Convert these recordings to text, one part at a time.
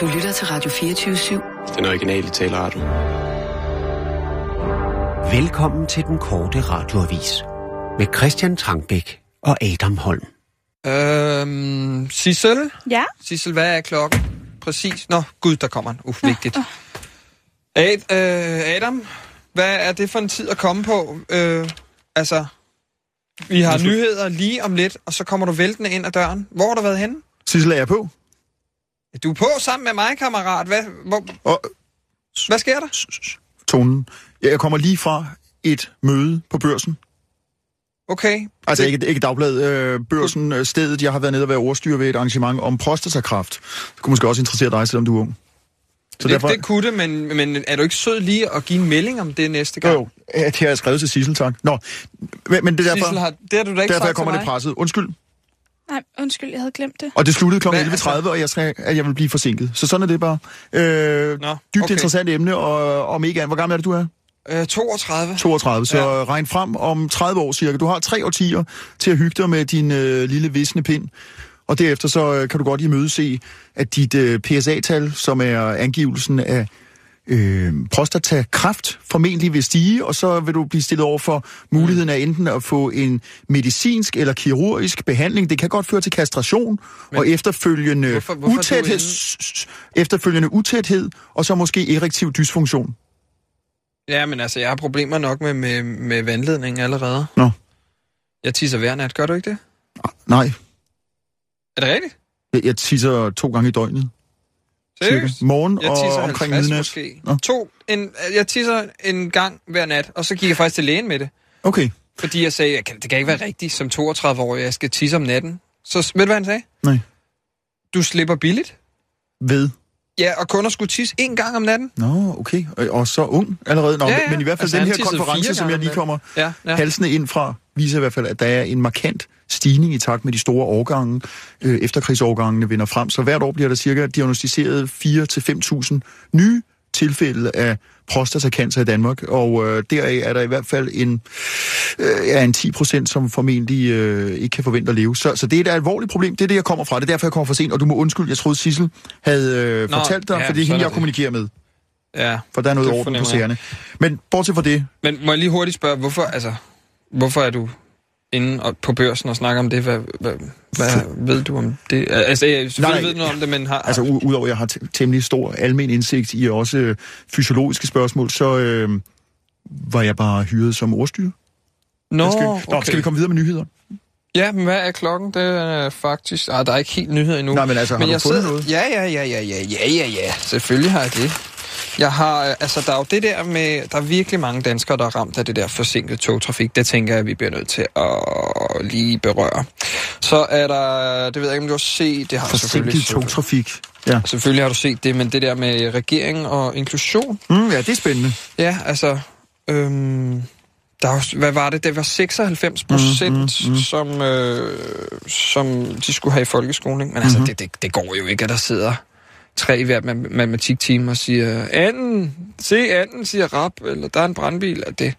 Du lytter til Radio 24-7. Den originale taleradio. Velkommen til den korte radioavis med Christian Trangbæk og Adam Holm. Øhm, Sissel? Ja? Sissel, hvad er klokken? Præcis. Nå, gud, der kommer en. Uff, vigtigt. Ad, øh, Adam, hvad er det for en tid at komme på? Øh, altså, vi har nyheder lige om lidt, og så kommer du væltende ind ad døren. Hvor har du været henne? Sissel, er jeg på? Du er på sammen med mig, kammerat. Hvad, hvor, Og hvad sker der? tonen. Jeg kommer lige fra et møde på børsen. Okay. Altså Det- ikke, ikke dagblad, øh, børsen, øh, stedet. Jeg har været nede og være overstyr ved et arrangement om prostatakræft. Det kunne måske også interessere dig, selvom du er ung. Så det, derfor... det kunne det, men, men er du ikke sød lige at give en melding om det næste Jo, gang? jo. Ja, det har jeg skrevet til Sissel, tak. Nå, men, men det er derfor, Sissel, har, det har du da ikke derfor jeg kommer lidt presset. Undskyld. Nej, undskyld, jeg havde glemt det. Og det sluttede kl. Hvad, 11.30, altså- og jeg, skal, at jeg vil blive forsinket. Så sådan er det bare. Øh, Nå, dybt okay. interessant emne, og om ikke andet. Hvor gammel er det, du er? Øh, 32. 32, så Ja. ja. regn frem om 30 år cirka. Du har tre årtier til at hygge dig med din øh, lille visne pind. Og derefter så øh, kan du godt imødese, at dit øh, PSA-tal, som er angivelsen af øh, prostatakræft, formentlig vil stige, og så vil du blive stillet over for muligheden af enten at få en medicinsk eller kirurgisk behandling. Det kan godt føre til kastration Men og efterfølgende, hvorfor- hvorfor utæthed, efterfølgende utæthed, og så måske erektiv dysfunktion. Ja, men altså, jeg har problemer nok med, med, med vandledning allerede. Nå. Jeg tisser hver nat, gør du ikke det? Nej, Er det rigtigt? jeg, jeg tisser to gange i døgnet. Cirka. Morgen Jeg og omkring 50 midnat. måske. Nå. To, en, jeg tisser en gang hver nat, og så gik jeg faktisk til lægen med det. Okay, Fordi jeg sagde, kan, det kan ikke være rigtigt som 32-årig, jeg skal tisse om natten. Så ved du, hvad han sagde? nej. Du slipper billigt. Ved. Ja, og kun at skulle tisse en gang om natten. Nå, okay. Og, og så ung allerede. Nå, Ja, ja. Men i hvert fald Altså, den her konference, som jeg lige om kommer Ja, ja. halsende ind fra, viser i hvert fald, at der er en markant stigning i takt med de store årgange. Øh, efterkrigsårgangene vinder frem. Så hvert år bliver der cirka diagnostiseret 4-5.000 nye tilfælde af prostatacancer i Danmark, og øh, deraf er der i hvert fald en, øh, ja, en 10 procent, som formentlig øh, ikke kan forvente at leve. Så, så det er et alvorligt problem. Det er det, jeg kommer fra. Det er derfor, jeg kommer for sent, og du må undskylde, jeg troede, Sissel havde øh, Nå, fortalt dig, ja, for det er er hende, jeg det. kommunikerer med. ja. For der er noget orden på sagerne. Men bortset fra det, Men må jeg lige hurtigt spørge, hvorfor, altså, hvorfor er du inde og, på børsen og snakker om det? Hvad, hvad, hvad ved du om det? Altså, jeg, selvfølgelig Nej, ved du noget om det, men har... altså udover at jeg har temmelig stor almen indsigt i også øh, fysiologiske spørgsmål, så øh, var jeg bare hyret som ordstyre. Nå, skal, Nå, okay. skal vi komme videre med nyheder? Ja, men hvad er klokken? Det er faktisk... Ah, der er ikke helt nyheder endnu. Nej, men altså, har men du jeg fundet sidder- noget? Ja, ja, ja, ja, ja, ja, ja, ja. Selvfølgelig har jeg det. Jeg har, øh, altså, der er jo det der med, der er virkelig mange danskere, der er ramt af det der forsinkede togtrafik. Det tænker jeg, at vi bliver nødt til at lige berøre. Så er der, det ved jeg ikke, om du har set, det har du selvfølgelig. Forsinket togtrafik. Ja. Selvfølgelig har du set det, men det der med regering og inklusion, Mm, ja, det er spændende. ja, altså, øhm, der er, jo- hvad var det? Det var 96 procent, mm, mm, mm. som, øh, som de skulle have i folkeskolen. Ikke? Men altså, Mhm. det, det, det går jo ikke, at der sidder tre i hver ma- matematikteam og siger, anden, se anden, siger rap, eller der er en brandbil, og det.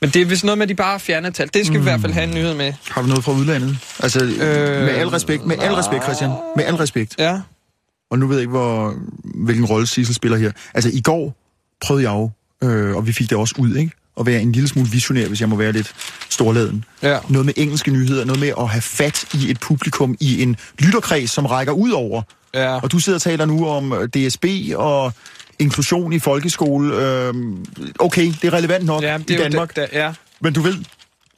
Men det er vist noget med, at de bare har fjernet tal. Det skal mm. vi i hvert fald have en nyhed med. Har du noget fra udlandet? Altså, øh, med al respekt, med al respekt, Christian. Med al respekt. Ja. Og nu ved jeg ikke, hvor, hvilken rolle Sissel spiller her. Altså, i går prøvede jeg jo, øh, og vi fik det også ud, ikke? At være en lille smule visionær, hvis jeg må være lidt storladen. Ja. Noget med engelske nyheder, noget med at have fat i et publikum i en lytterkreds, som rækker ud over. Ja. Og du sidder og taler nu om øh, DSB og inklusion i folkeskole. Øh, okay, det er relevant nok ja, i det er jo Danmark. Det, der, ja. Men du ved,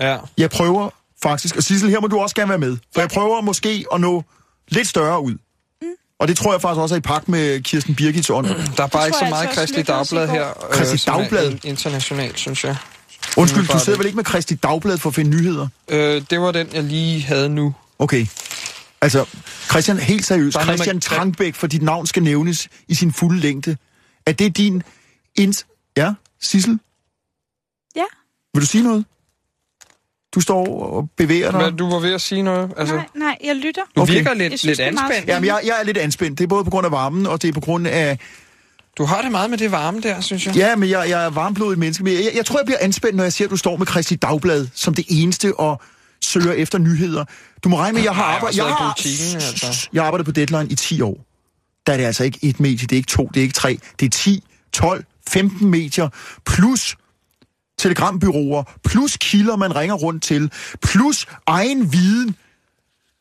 Ja. jeg prøver faktisk, og Sissel, her må du også gerne være med, for jeg prøver måske at nå lidt større ud. Mm. Og det tror jeg faktisk også er i pagt med Kirsten Birgits ånd. Der er bare tror ikke så altså meget også Kristelig i Dagblad her. Kristeligt som er Dagblad? in- Internationalt, synes jeg. Undskyld, du sidder ikke. vel ikke med Kristi Dagblad for at finde nyheder? Øh, det var den, jeg lige havde nu. Okay. Altså, Christian, helt seriøst, er Christian Trangbæk, for dit navn skal nævnes i sin fulde længde. Er det din... Int... Ja, Sissel? Ja. Vil du sige noget? Du står og bevæger dig. Men du var ved at sige noget. Altså, Nej, nej, jeg lytter. du Okay. virker Jeg lidt, synes, lidt anspændt. Jamen, jeg, jeg er lidt anspændt. Det er både på grund af varmen, og det er på grund af... Du har det meget med det varme der, synes jeg. Ja, men jeg, jeg er varmblodet menneske. Men jeg, jeg tror, jeg bliver anspændt, når jeg ser, at du står med Kristi Dagblad som det eneste og søger efter nyheder. Du må regne med, jeg har Ej, arbejdet... Jeg har, altså. jeg har arbejdet på Deadline i 10 år. der er det altså ikke et medie, det er ikke to, det er ikke tre, det er 10, 12, 15 medier, plus telegrambyråer, plus kilder, man ringer rundt til, plus egen viden.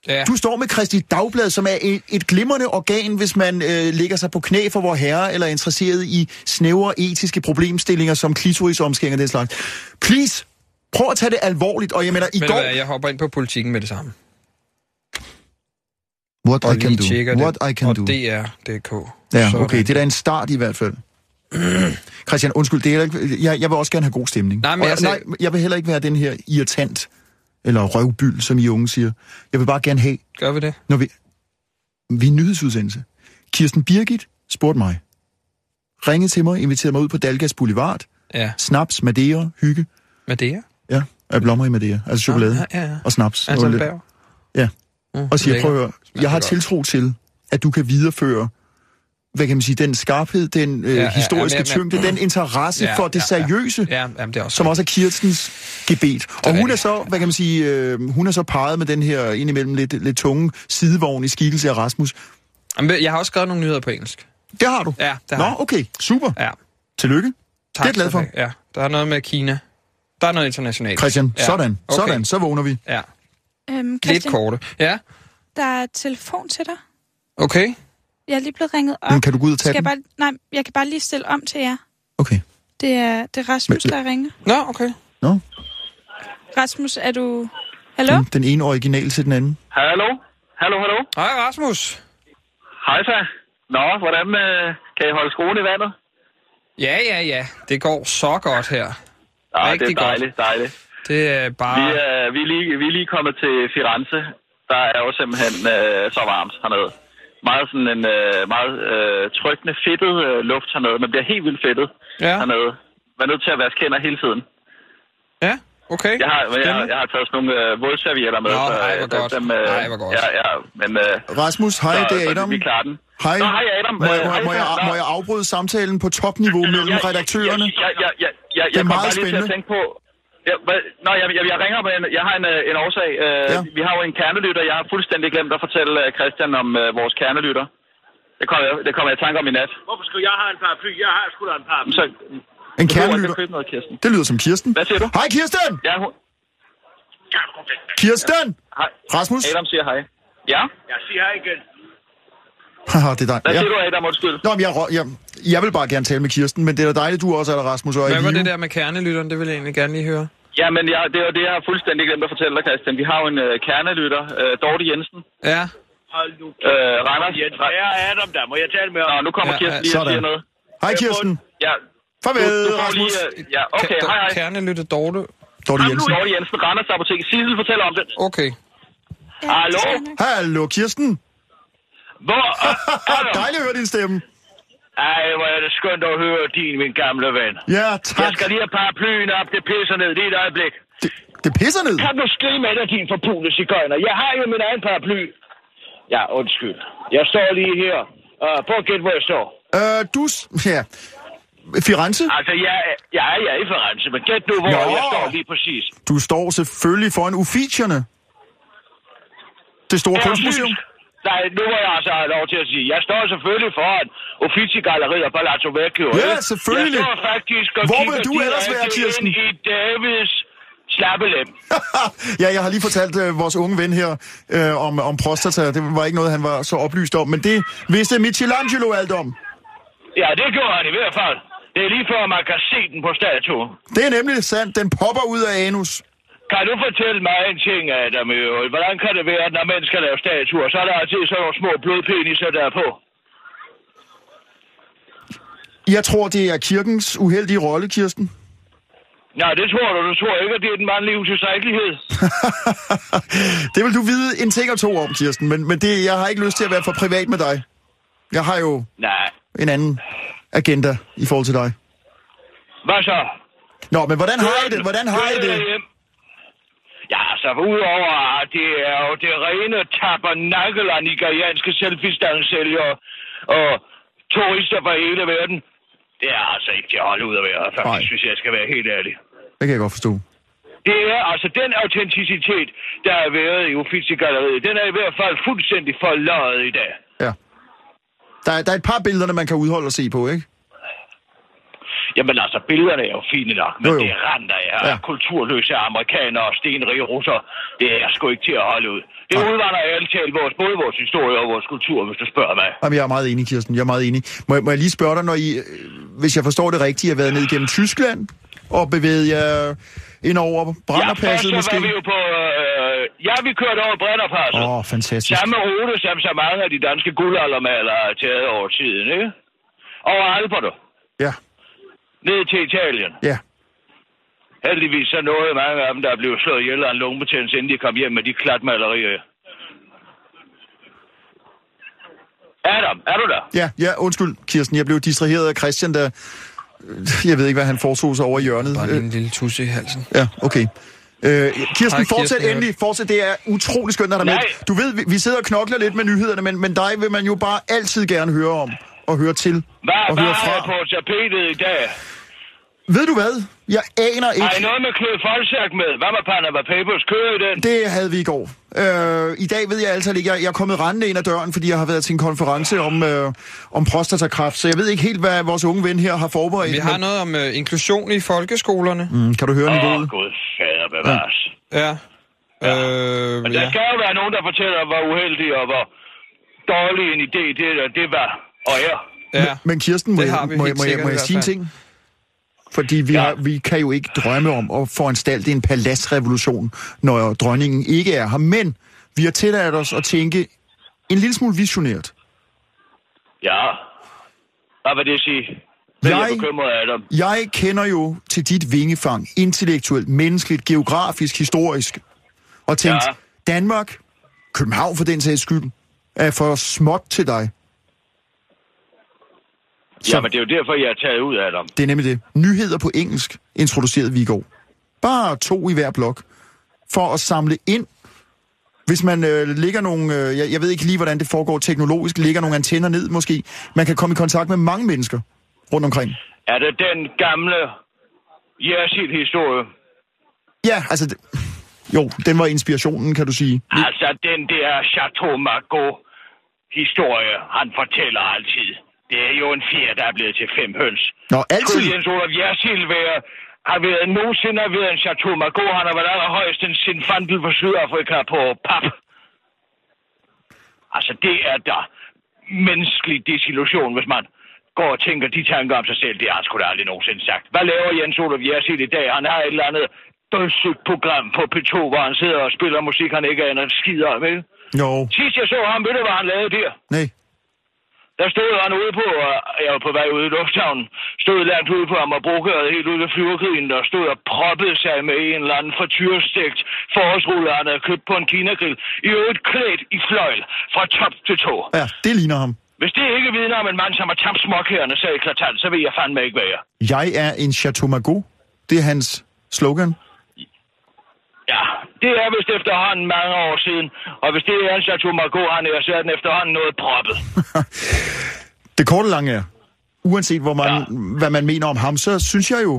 Ja. Du står med Kristi Dagblad, som er et, et glimrende organ, hvis man øh, lægger sig på knæ for vor herre, eller er interesseret i snævre etiske problemstillinger som klitorisomskæring og den slags. Please, prøv at tage det alvorligt. Og jeg mener, i Ved går... hvad, jeg hopper ind på politikken med det samme. What Og I can do. What det. I can og do. DR.dk. Ja, Sådan. okay, det er da en start i hvert fald. Christian, undskyld, det er ikke, jeg, jeg vil også gerne have god stemning. Nej, men Og jeg nej, jeg vil heller ikke være den her irritant, eller røvbyld, som I unge siger. Jeg vil bare gerne have, Gør vi det? når vi... Vi er en nyhedsudsendelse. Kirsten Birgit spurgte mig. Ringede til mig, inviterede mig ud på Dalgas Boulevard. Ja. Snaps, Madeira, hygge. Det? Ja, af blommer i Madeira. Altså chokolade Ja, ja, ja. og snaps. Altså lidt- bær. Ja. Mm, og siger, prøv at jeg har tiltro til, at du kan videreføre hvad kan man sige, den skarphed, den øh, Ja, ja, ja, historiske ja, men- tyngde, den interesse Ja, for det ja, ja. seriøse, Ja, jamen, det er også som også er Kirstens gebet. Og hun er så, hvad kan man sige, øh, hun er så peget med den her indimellem lidt, lidt tunge sidevogn i skikkelse af Rasmus. Jamen, Jeg har også skrevet nogle nyheder på engelsk. Det har du? Ja, det Nå, har jeg. okay, super. Ja. Tillykke. Tak det er jeg glad for. Ja, der er noget med Kina. Der er noget internationalt. Christian, ja. sådan, okay. sådan, så vågner vi. Ja, Øhm, lidt Christian, korte. Ja, der er et telefon til dig. okay. Jeg er lige blevet ringet op. Men kan du gå ud og tage Skal jeg den? bare, nej, jeg kan bare lige stille om til jer. Okay. Det er, det er Rasmus, Men- der ringer. Nå, okay. Nå, Rasmus, er du... Hallo? den, den ene original til den anden. Hallo? Hallo, hallo? Hej, Rasmus. Hej så. Nå, hvordan øh, kan I holde skruen i vandet? Ja, ja, ja. Det går så godt her. Ja, Rigtig det er dejligt, dejligt. Det er bare... Vi, er, vi, er lige, vi er lige kommet til Firenze. Der er jo simpelthen øh, så varmt hernede. Meget sådan en øh, meget øh, trykkende, fedtet øh, luft hernede. Man bliver helt vildt fedtet Ja, hernede. Man er nødt til at vaske hænder hele tiden. ja, okay. Jeg har, jeg, Spændende. jeg har taget sådan nogle øh, vådservietter med. Nå, så, ej, øh, hvor godt. Dem, øh, Ej, hvor godt. Ja, ja, men... Øh, Rasmus, hej, så, det er så Adam. vi klarer den. Hej. Nå, hej Adam. Må jeg, Øh, må, hej, må, jeg, må jeg afbryde samtalen på topniveau mellem redaktørerne? Ja, ja, ja, ja, Det er jeg meget lige til spændende. at tænke på... Ja, nå, jeg, jeg, jeg ringer med en, jeg har en, øh, en årsag. Uh, Ja. Vi har jo en kernelytter. Jeg har fuldstændig glemt at fortælle Christian om uh, vores kernelytter. Det kommer, jeg, det kommer jeg i tanke om i nat. Hvorfor skulle jeg have en paraply? Jeg har sgu da en paraply. Så, En at købe noget, Kirsten. Det lyder som Kirsten. Hvad siger du? Hej Kirsten! Ja, hun, Kirsten! hej. Rasmus? Adam siger hej. Ja? Jeg siger hej igen. Haha, det er dig. Hvad Ja. siger du, Adam? Undskyld. Nå, men jeg, jeg, jeg vil bare gerne tale med Kirsten, men det er da dejligt, du også er der, Rasmus. Og i Hvad var det der med kernelytteren? Det vil jeg egentlig gerne lige høre. Ja, men jeg, det er jo det, jeg har fuldstændig glemt at fortælle dig, Christian. Vi har jo en uh, kernelytter, uh, Dorte Jensen. Ja, Hold nu. Uh, Randers. Jens, hvad er Adam der? Må jeg tale med Nå, ham? nu kommer Ja, Kirsten lige og sådan. siger noget. Hej Kirsten. Ja, Farvel, du, du får Rasmus. lige... Uh, ja, okay, Ka- hej hej. Kernelytte Dorte. Dorte Jensen. Dorte Jensen, Randers Apotek. Sissel fortæller om det. Okay. Hallo? jeg. Hallo, Kirsten. Hvor? Dejligt at høre din stemme. Ej, hvor er det skønt at høre din, min gamle ven. Ja, Jeg tak. skal lige have paraplyen op. Det pisser ned. Lige et øjeblik. Det, det pisser ned. Kan du skrive med dig, din forpulede cigøjner? Jeg har jo min egen paraply. Ja, undskyld. Jeg står lige her. Uh, prøv at gætte, hvor jeg står. Øh, du... s- Ja. Firenze? Altså, jeg, jeg jeg er i Firenze, men gæt nu, hvor Nå. jeg står lige præcis. Du står selvfølgelig foran Uffizierne. Det store Ja, kunstmuseum. Nej, nu må jeg altså have lov til at sige. Jeg står selvfølgelig foran Uffizi-galleriet og Palazzo Vecchio. Ja, selvfølgelig. Jeg står faktisk og Hvor vil du ellers være, Kirsten? i Davids slappelem. ja, jeg har lige fortalt øh, vores unge ven her øh, om, om prostata. Det var ikke noget, han var så oplyst om, men det vidste Michelangelo alt om. Ja, det gjorde han i hvert fald. Det er lige før, man kan se den på statuen. Det er nemlig sandt. Den popper ud af anus. Kan du fortælle mig en ting, Adam? Hvordan kan det være, at når mennesker laver statuer, så er der altid sådan nogle små blodpeniser der på? Jeg tror, det er kirkens uheldige rolle, Kirsten. Nej, det tror du. Du tror ikke, at det er den mandlige utilstrækkelighed. det vil du vide en ting og to om, Kirsten, men, men det, jeg har ikke lyst til at være for privat med dig. Jeg har jo Nej. en anden agenda i forhold til dig. Hvad så? Nå, men hvordan har I det? Hvordan har I det? Ja, altså udover at det er jo det rene tabernakel af nigerianske selfie-stangsælgere og turister fra hele verden. Det er altså ikke til at holde ud at være, faktisk, Nej. hvis jeg skal være helt ærlig. Det kan jeg godt forstå. Det er altså den autenticitet, der har været i Uffizi-galleriet, den er i hvert fald fuldstændig forløjet i dag. Der, er- der er et par billederne, man kan udholde og se på, ikke? Jamen altså, billederne er jo fine nok, men Jo, jo, det render jeg. Ja. Kulturløse amerikanere og stenrige russer, det er sgu ikke til at holde ud. Det Nej. udvander ærligt talt vores, både vores historie og vores kultur, hvis du spørger mig. Jamen, jeg er meget enig, Kirsten. Jeg er meget enig. Må, jeg- må jeg lige spørge dig, når I, øh, hvis jeg forstår det rigtigt, har været ned gennem Tyskland og bevæget jer ind over Brennerpasset ja, først så måske? var vi jo på... Øh, ja, vi kørte over Brennerpasset. Åh, oh, fantastisk. Samme rute, som så mange af de danske guldaldermalere har taget over tiden, ikke? Over Alperne, Ja, ned til Italien. ja. Heldigvis så nåede mange af dem, der blev slået ihjel af en lungebetændelse, inden de kom hjem med de klatmalerier. Adam, er du der? Ja, ja, undskyld, Kirsten. Jeg blev distraheret af Christian, der... Jeg ved ikke, hvad han foretog sig over i hjørnet. Bare en lille tusse i halsen. Ja, okay. Øh, Kirsten, Hej, fortsæt Kirsten. endelig. Fortsæt, det er utrolig skønt at have med. Du ved, vi, vi sidder og knokler lidt med nyhederne, men, men dig vil man jo bare altid gerne høre om og høre til Hvad, og hvad høre fra. på tapetet i dag? Ved du hvad? Jeg aner Har I ikke. noget med Knud Folsak med? Hvad med Panama Papers? Kører I den? Det havde vi i går. Øh, I dag ved jeg altså ikke. Jeg, jeg er kommet rendende ind ad døren, fordi jeg har været til en konference om, øh, om prostatakræft, så jeg ved ikke helt, hvad vores unge ven her har forberedt. Vi har noget om uh, inklusion i folkeskolerne. Mm, kan du høre Åh, niveauet? oh, gud fader bevares. Ja. Øh, Men der ja. skal jo være nogen, der fortæller, hvor uheldig og hvor dårlig en idé det, der, det var. Og ja, ja. Men Kirsten, må, jeg, må, må, jeg, må jeg sige en ting? Fordi vi, Ja. har, vi kan jo ikke drømme om at foranstalte en paladsrevolution, når dronningen ikke er her. Men vi har tilladt os at tænke en lille smule visionært. ja. Hvad vil det sige? Jeg- jeg af dem? Jeg kender jo til dit vingefang, intellektuelt, menneskeligt, geografisk, historisk, og tænkt, Ja. Danmark, København for den sags skyld, er for småt til dig. Så- Jamen, det er jo derfor, jeg er taget ud af dem. Det er nemlig det. Nyheder på engelsk introducerede vi i går. Bare to i hver blok. For at samle ind. Hvis man øh, lægger nogle... Øh, jeg, jeg ved ikke lige, hvordan det foregår teknologisk. Lægger nogle antenner ned måske. Man kan komme i kontakt med mange mennesker rundt omkring. Er det den gamle Jersil-historie? Ja, altså... Jo, den var inspirationen, kan du sige. Altså, den der Chateau Margaux-historie, han fortæller altid. Det er jo en fjer, der er blevet til fem høns. Nå, altid. Skulle Jens Olaf Jersil være, har været nogensinde har været en Chateau Margaux. Han har været allerhøjst en Sinfandel for Sydafrika på pap. Altså, det er da menneskelig desillusion, hvis man går og tænker de tanker om sig selv. Det har han sgu da aldrig nogensinde sagt. Hvad laver Jens Olaf Jersil i dag? Han har et eller andet dødssygt program på P2, hvor han sidder og spiller musik, han ikke aner en skid om, ikke? Jo, Sidst jeg så ham, ved du, hvad han lavede der? nej. Der stod han ude på, og jeg var på vej ude i lufthavnen, stod langt ude på Amagerbrogade, helt ude ved flyvergrinden, og stod og proppede sig med en eller anden frityrestegt forårsrulle, han havde købt på en kinagrill. I øvrigt klædt i fløjl fra top til tå. Ja, det ligner ham. Hvis det ikke vidner om en mand, som har tabt småkærne, så eklatant, så ved jeg fandme ikke, hvad jeg er. Jeg er en Chateau Margaux. Det er hans slogan. Ja, det er vist efterhånden mange år siden. Og hvis det er en Chateau Margaux, han er, så er den efterhånden noget proppet. Det korte lange er, uanset hvor man, ja. hvad man mener om ham, så synes jeg jo,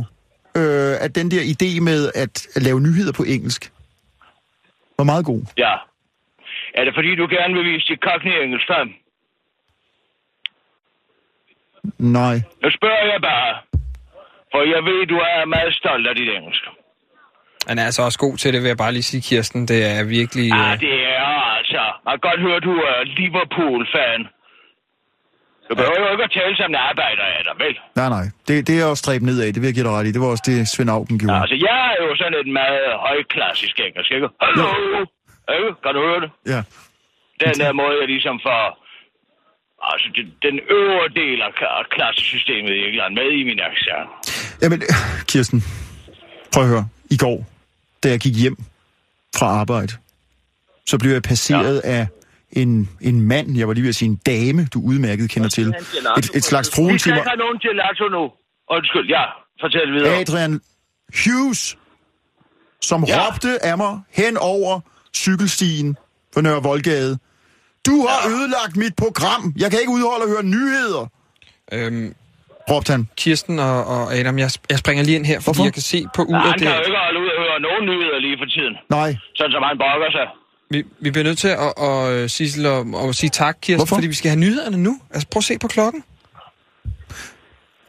øh, at den der idé med at lave nyheder på engelsk, var meget god. Ja. Er det fordi, du gerne vil vise dit cockney-engelsk frem? Nej. Nu spørger jeg bare. For jeg ved, du er meget stolt af dit engelsk. Han er altså også god til det, vil jeg bare lige sige, Kirsten. Det er virkelig... Ah, Øh, det er altså. Jeg kan godt høre, du er Liverpool-fan. Du behøver jo ikke at tale som en arbejder af dig, vel? Nej, nej. Det, det er også stræbt nedad, det vil jeg give dig ret i. Det var også det, Svend Augen gjorde. Ja, altså, jeg er jo sådan et meget højklassisk engelsk, ikke? Hallo! Ikke? Kan du høre det? Ja. Den der måde, jeg ligesom får... Altså, den, den øvre del af, af klassesystemet i England med i min accent. Jamen, Kirsten, prøv at høre. I går, da jeg gik hjem fra arbejde, så blev jeg passeret ja. af en, en mand, jeg var lige ved at sige en dame, du udmærket kender til. Et, et slags Vi skal ikke have nogen gelato nu. Undskyld, ja. Fortæl videre. Adrian Hughes, som. Ja. råbte af mig hen over cykelstien på Nørre Voldgade. Du har ja. ødelagt mit program. Jeg kan ikke udholde at høre nyheder, øhm, råbte han. Kirsten og, og Adam, jeg, jeg springer lige ind her, fordi Hvorfor? jeg kan se på uret han kan jo ikke holde ud og høre nogen nyheder lige for tiden. Nej, Sådan som han brokker sig. Vi, vi bliver nødt til at, og, Sissel, og, og sige tak, Kirsten, Hvorfor? fordi vi skal have nyhederne nu. Altså, prøv at se på klokken.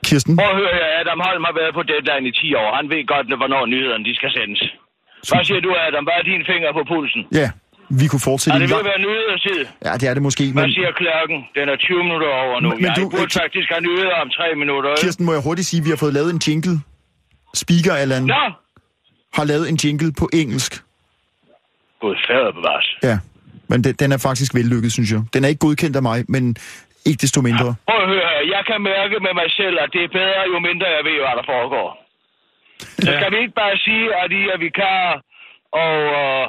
Kirsten? Prøv at høre, her, Adam Holm har været på deadline i 10 år. Han ved godt, hvornår nyhederne de skal sendes. Hvad siger du, Adam? Hvad er din finger på pulsen? Ja, vi kunne fortsætte Er det lang... at være nyhederstid? Ja, det er det måske, Hvad men... siger klokken? Den er 20 minutter over nu. Men- men jeg du- burde faktisk have nyheder om 3 minutter. ikke? Kirsten, må jeg hurtigt sige, at vi har fået lavet en jingle. Speaker Allan Nå! har lavet en jingle på engelsk. Gud, fader bevares. Ja, men den, den er faktisk vellykket, synes jeg. Den er ikke godkendt af mig, men ikke desto mindre. Prøv at høre her. Jeg kan mærke med mig selv, at det er bedre, jo mindre jeg ved, hvad der foregår. Så Ja. skal vi ikke bare sige, at I er vikarer, og øh,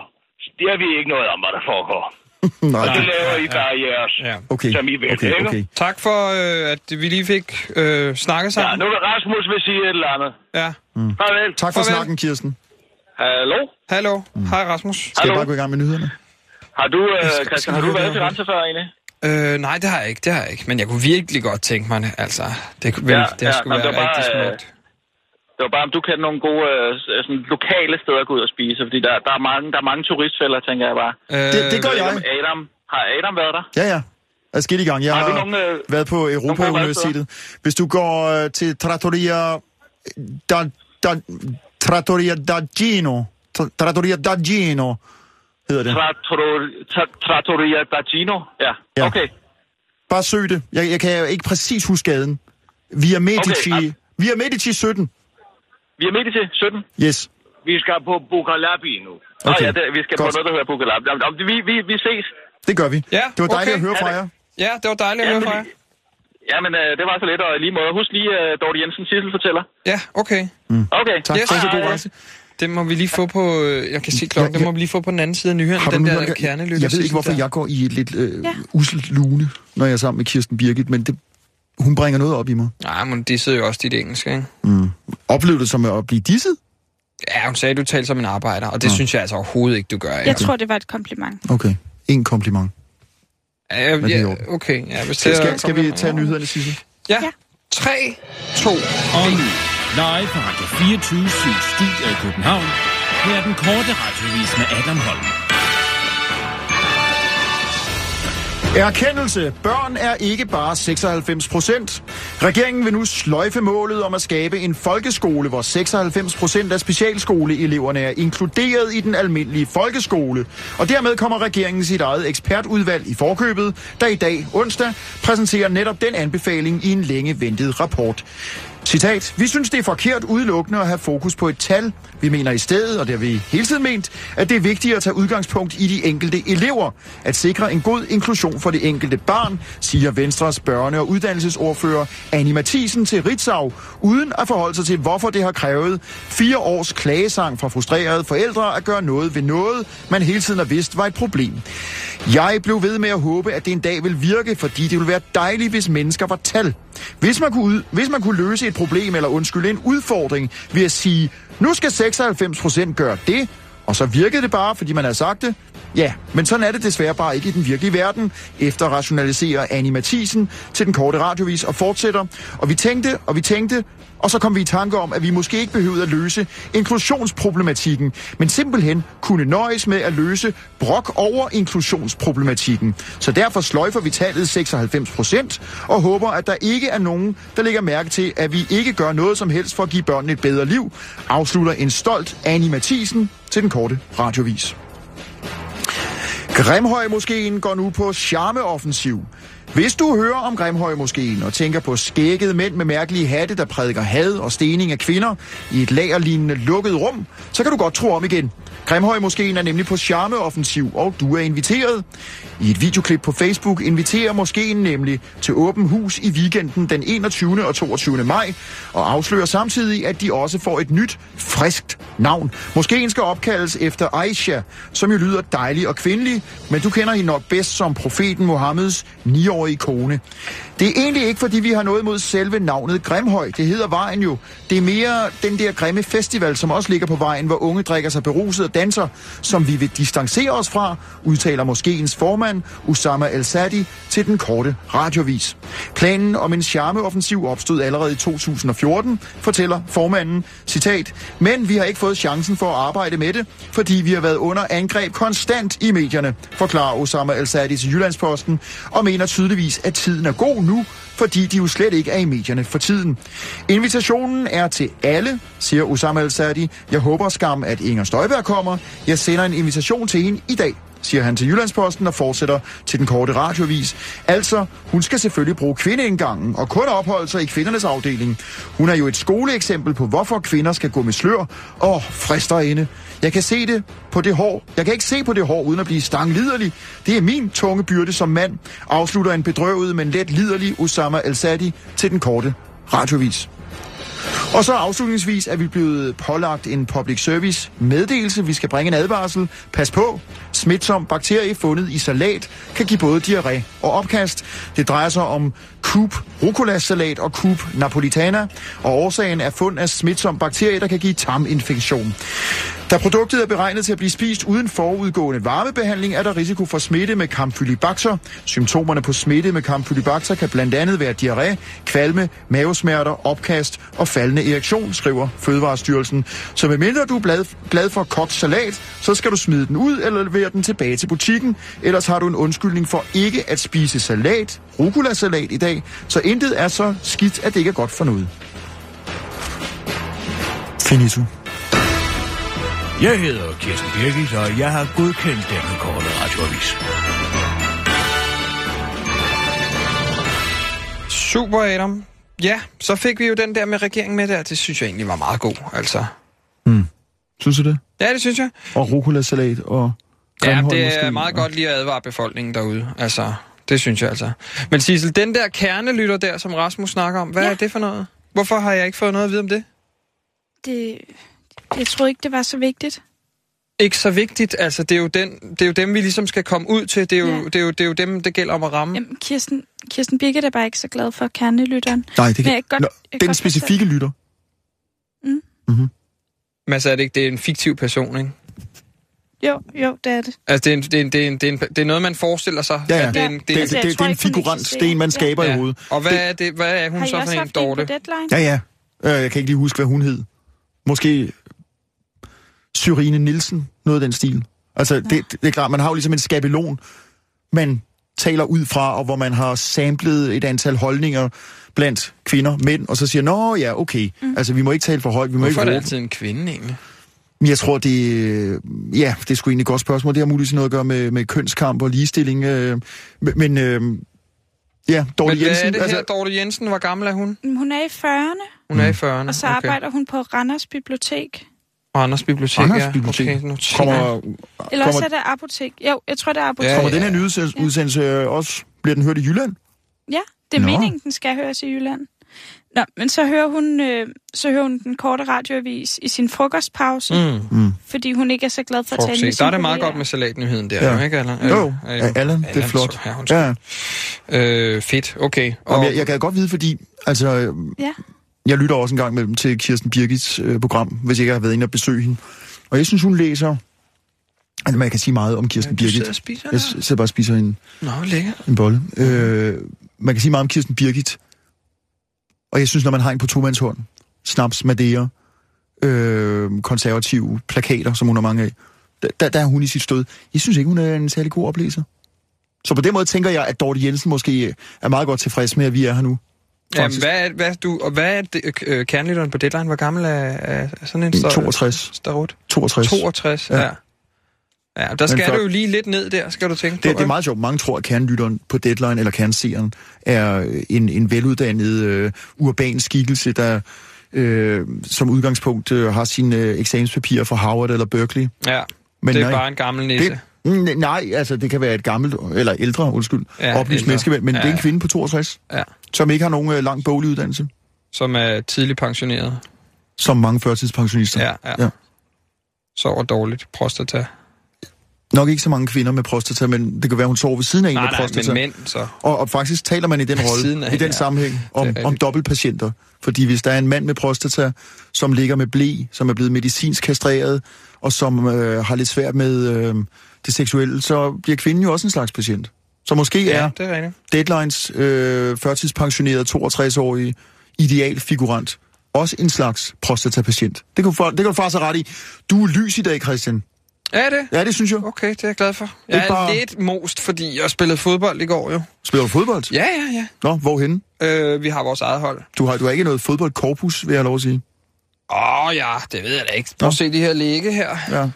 jeg ved ikke noget om, hvad der foregår. Nej, Og det det- laver I bare jeres, Ja. okay, som I vil, okay, ikke? okay. Tak for, øh, at vi lige fik øh, snakket Ja, sammen. nu vil Rasmus vil sige et eller andet. Ja. Farvel. Tak for Farvel. snakken, Kirsten. Hallo? Hallo. Hej, Rasmus. Skal jeg Hallo? bare gå i gang med nyhederne? Har du, øh, skal- Christian, skal har vi du været i det Firenze før, egentlig? Øh, nej, det har jeg ikke, det har jeg ikke. Men jeg kunne virkelig godt tænke mig det. Altså, det, vel, Ja, det ja, skulle men være det var rigtig bare, øh, smukt. Det var bare, om du kender nogle gode øh, sådan lokale steder at gå ud og spise, fordi der, der, er, mange, der er mange turistfælder, tænker jeg bare. Øh, Det, det gør jeg. Adam, Adam, har Adam været der? Ja, ja. Jeg skidt i gang. Jeg Har har nogle, øh, været på Europa-universitetet. Hvis du går øh, til Trattoria... Da, da, Trattoria Daggino. Tra- Trattoria Daggino hedder det. Trattor- Tra- Trattoria Daggino? Ja, Ja. okay. Bare søg det. Jeg, jeg kan ikke præcis huske gaden. Via Medici. Okay, Via Medici 17. Vi er midt i til 17. Yes. Vi skal på Bukalabi nu. Okay. Okay, ja, det, vi skal godt. på noget, der hedder Bukalab. Jamen, om- Vi, vi, vi ses. Det gør vi. Ja, det var dejligt okay. at høre fra jer. Ja, det var dejligt at Ja, høre fra men- jer. Jamen, øh, det var så lidt, og lige måde. Husk lige, uh, Dorte Jensen Sissel fortæller. Ja, okay. Okay. Tak. Yes, Tak, så god hej. rejse. Det må vi lige få på... øh, Jeg kan se klokken. Ja, Det ja. må vi lige få på den anden side af du Den der kernelykke. Jeg ved ikke, hvorfor der. jeg går i et lidt øh, Ja. uselt lune, når jeg er sammen med Kirsten Birgit, men det, hun bringer noget op i mig. Nej, men det sidder jo også dit engelsk, ikke? Oplevede det som at blive disset? Ja, hun sagde, at du talte som en arbejder, og det synes jeg altså overhovedet ikke, du gør. Jeg tror, det var et kompliment. Okay. En kompliment. Ja, ja, okay. Ja, hvis Skal, det skal, skal vi tage nyhederne, Sissel? Ja. Ja. 3, 2, Og nu, live fra Radio 24 Studio i København. Her er den korte radiovis med Adam Holm. Erkendelse. Børn er ikke bare 96 procent. Regeringen vil nu sløjfe målet om at skabe en folkeskole, hvor 96 procent af specialskoleeleverne er inkluderet i den almindelige folkeskole. Og dermed kommer regeringen sit eget ekspertudvalg i forkøbet, der i dag, onsdag, præsenterer netop den anbefaling i en længe ventet rapport. Citat. Vi synes, det er forkert udelukkende at have fokus på et tal. Vi mener i stedet, og det har vi hele tiden ment, at det er vigtigt at tage udgangspunkt i de enkelte elever. At sikre en god inklusion for det enkelte barn, siger Venstres børne- og uddannelsesordfører Annie Mathisen til Ritzau, uden at forholde sig til, hvorfor det har krævet fire års klagesang fra frustrerede forældre at gøre noget ved noget, man hele tiden har vidst var et problem. Jeg blev ved med at håbe, at det en dag vil virke, fordi det ville være dejligt, hvis mennesker var tal. Hvis man kunne, ud, hvis man kunne løse et problem eller undskylde en udfordring ved at sige, nu skal 96 procent gøre det, og så virkede det bare, fordi man havde sagt det. Ja, men sådan er det desværre bare ikke i den virkelige verden, efter rationaliserer Annie Mathisen til den korte radiovis og fortsætter. Og vi tænkte, og vi tænkte, og så kom vi i tanke om, at vi måske ikke behøvede at løse inklusionsproblematikken, men simpelthen kunne nøjes med at løse brok over inklusionsproblematikken. Så derfor sløjfer vi tallet 96 procent og håber, at der ikke er nogen, der lægger mærke til, at vi ikke gør noget som helst for at give børnene et bedre liv, afslutter en stolt Annie Mathisen til den korte radiovis. Grimhøj-moskeen går nu på charmeoffensiv. Hvis du hører om Grimhøj-moskeen og tænker på skækkede mænd med mærkelige hatte, der prædiker had og stening af kvinder i et lagerlignende lukket rum, så kan du godt tro om igen. Grimhøj måske er nemlig på charmeoffensiv, og du er inviteret. I et videoklip på Facebook inviterer måske nemlig til åben hus i weekenden den 21. og 22. maj, og afslører samtidig, at de også får et nyt, friskt navn. Måske skal opkaldes efter Aisha, som jo lyder dejlig og kvindelig, men du kender hende nok bedst som profeten Mohammeds 9-årige kone. Det er egentlig ikke, fordi vi har noget mod selve navnet Grimhøj. Det hedder vejen jo. Det er mere den der grimme festival, som også ligger på vejen, hvor unge drikker sig beruset og danser, som vi vil distancere os fra, udtaler moskeens formand, Usama El-Sadi, til den korte radiovis. Planen om en charmeoffensiv opstod allerede i 2014, fortæller formanden, citat, men vi har ikke fået chancen for at arbejde med det, fordi vi har været under angreb konstant i medierne, forklarer Osama Al-Sadi til Jyllandsposten, og mener tydeligvis, at tiden er god nu, fordi de jo slet ikke er i medierne for tiden. Invitationen er til alle, siger Osama Al-Sadi. Jeg håber skam, at Inger Støjberg kommer. Jeg sender en invitation til hende i dag siger han til Jyllandsposten og fortsætter til den korte radiovis. Altså, hun skal selvfølgelig bruge kvindeindgangen og kun opholde sig i kvindernes afdeling. Hun er jo et skoleeksempel på, hvorfor kvinder skal gå med slør og frister inde. Jeg kan se det på det hår. Jeg kan ikke se på det hår uden at blive stangliderlig. Det er min tunge byrde som mand, afslutter en bedrøvet, men let liderlig Osama Al-Sadi til den korte radiovis. Og så afslutningsvis er vi blevet pålagt en public service meddelelse. Vi skal bringe en advarsel. Pas på. Smitsom bakterie fundet i salat kan give både diarré og opkast. Det drejer sig om Coop rucola salat og Coop napolitana, og årsagen er fund af smitsom bakterie, der kan give tarminfektion. Da produktet er beregnet til at blive spist uden forudgående varmebehandling, er der risiko for smitte med Campylobacter. Symptomerne på smitte med Campylobacter kan blandt andet være diarré, kvalme, mavesmerter, opkast og faldende erektion, skriver Fødevarestyrelsen. Så medmindre du er glad, glad for kogt salat, så skal du smide den ud eller levere den tilbage til butikken. Ellers har du en undskyldning for ikke at spise salat, rucola-salat i dag, så intet er så skidt, at det ikke er godt for noget. Finito. Jeg hedder Kirsten Birgit, og jeg har godkendt denne korte radioavis. Super, Adam. Ja, så fik vi jo den der med regeringen med der. Det synes jeg egentlig var meget god, altså. Mm. Synes du det? Ja, det synes jeg. Og rucola-salat og Ja, det måske, er meget godt lige at advare befolkningen derude. Altså, det synes jeg altså. Men Sissel, den der kernelytter der, som Rasmus snakker om, hvad Ja. er det for noget? Hvorfor har jeg ikke fået noget at vide om det? Det, jeg troede ikke, det var så vigtigt. Ikke så vigtigt. Altså, det er jo, den, det er jo dem, vi ligesom skal komme ud til. Det er jo, Ja. det er jo, det er jo dem, det gælder om at ramme. Jamen, Kirsten, Kirsten Birgit er bare ikke så glad for kernelytteren. Nej, det kan... Men jeg godt- Nå, jeg den godt specifikke lytter. Men så er det ikke, det er en fiktiv person, ikke? Jo, jo, det er det. Altså, det er, en, det, er en, det, er en, det, er en, det er noget, man forestiller sig. Ja, ja. At det er en, Det, det er, det, jeg det, det tror er en figurant. eksisterer. Det er en, man skaber i ja. hovedet. Og hvad er, det, hvad er hun Har I så også for en, haft en på Dorte? deadline? Ja, ja. Øh, Jeg kan ikke lige huske, hvad hun hed. Måske Syrine Nielsen, noget af den stil. Altså, det, det, det er klart, man har jo ligesom en skabelon, man taler ud fra, og hvor man har samlet et antal holdninger blandt kvinder, mænd, og så siger, nå ja, okay, mm. altså vi må ikke tale for højt, vi må Hvorfor er ikke det råbe. altid en kvinde, egentlig? Men jeg tror, det, ja, det er sgu egentlig et godt spørgsmål. Det har muligvis noget at gøre med, med kønskamp og ligestilling. Øh, men øh, ja, Dorte Men Jensen... er det her, Dorte Jensen? Hvor gammel er hun? Men Hun er i 40'erne, Hun er i 40'erne. og så arbejder hun på Randers Bibliotek. Og Anders Bibliotek, Anders ja. Bibliotek. Okay, nu kommer, Eller også kommer, er det apotek. Jo, jeg tror, det er apotek. Ja, kommer Ja, den her nyhedsudsendelse udsendelse øh, også... Bliver den hørt i Jylland? ja det er Nå. meningen, den skal høres i Jylland. Nå, men så hører hun, øh, så hører hun den korte radioavis i sin frokostpause, mm. Mm. fordi hun ikke er så glad for at tale med. Der er det meget godt med salatnyheden der, Ja. jo, ikke, Allan? Jo, Øh, ja, Allan, det er flot. så- Ja. Ja, Øh, fedt, okay. og jeg, jeg kan godt vide, fordi... Altså, øh, Ja. Jeg lytter også en gang imellem til Kirsten Birgits øh, program, hvis jeg ikke har været inde og besøge hende. Og jeg synes, hun læser... Altså, man kan sige meget om Kirsten sidder Birgit. spiser Jeg der? sidder bare og spiser en, Nå, lækkert. en bolle. Øh, man kan sige meget om Kirsten Birgit. Og jeg synes, når man har en på tomandshånd, snaps, Madeira, øh, konservative plakater, som hun har mange af, der, der er hun i sit stød. Jeg synes ikke, hun er en særlig god oplæser. Så på den måde tænker jeg, at Dorte Jensen måske er meget godt tilfreds med, at vi er her nu. Jamen, hvad er, hvad, du, og hvad er det, øh, kernelytteren på Deadline? Hvor gammel er, er sådan en? stå- 62. Starut? 62. 62, Ja. ja. Ja, der skal for- du jo lige lidt ned der, skal du tænke Det, på. det er meget sjovt. Mange tror, at kernelytteren på Deadline eller kernseeren er en, en veluddannet øh, urban skikkelse, der øh, som udgangspunkt øh, har sine øh, eksamenspapirer fra Harvard eller Berkeley. Ja, Men det er nej, bare en gammel nisse. det, mm, nej, altså det kan være et gammelt, eller ældre, undskyld, Ja, oplyst menneske, men Ja, det er en kvinde på 62, Ja, som ikke har nogen øh, lang boglig uddannelse, som er tidligt pensioneret. som mange førtidspensionister. Ja, ja. Ja. Sover dårligt. Prostata. Nok ikke så mange kvinder med prostata, men det kan være, hun sover ved siden af en Nej, med nej, prostata. men mænd, så. Og, og faktisk taler man i den rolle, i den ja. sammenhæng, om, om dobbeltpatienter. Fordi hvis der er en mand med prostata, som ligger med blæ, som er blevet medicinsk kastreret, og som øh, har lidt svært med øh, det seksuelle, så bliver kvinden jo også en slags patient. Så måske Ja, er det er rigtigt. Deadlines øh, førtidspensioneret 62-årige idealfigurant også en slags prostatapatient. Det kan, du for, det kan du faktisk ret i. Du er lys i dag, Christian. Er det? Ja, det synes jeg. Okay, det er jeg glad for. Jeg er bare- lidt most, fordi jeg spillede fodbold i går jo. Spiller du fodbold? Ja, ja, ja. Nå, hvorhen? Øh, vi har vores eget hold. Du har, du har ikke noget fodboldkorpus, vil jeg lov at sige. Åh oh, ja, det ved jeg da ikke. Prøv at se de her ligge her. Ja.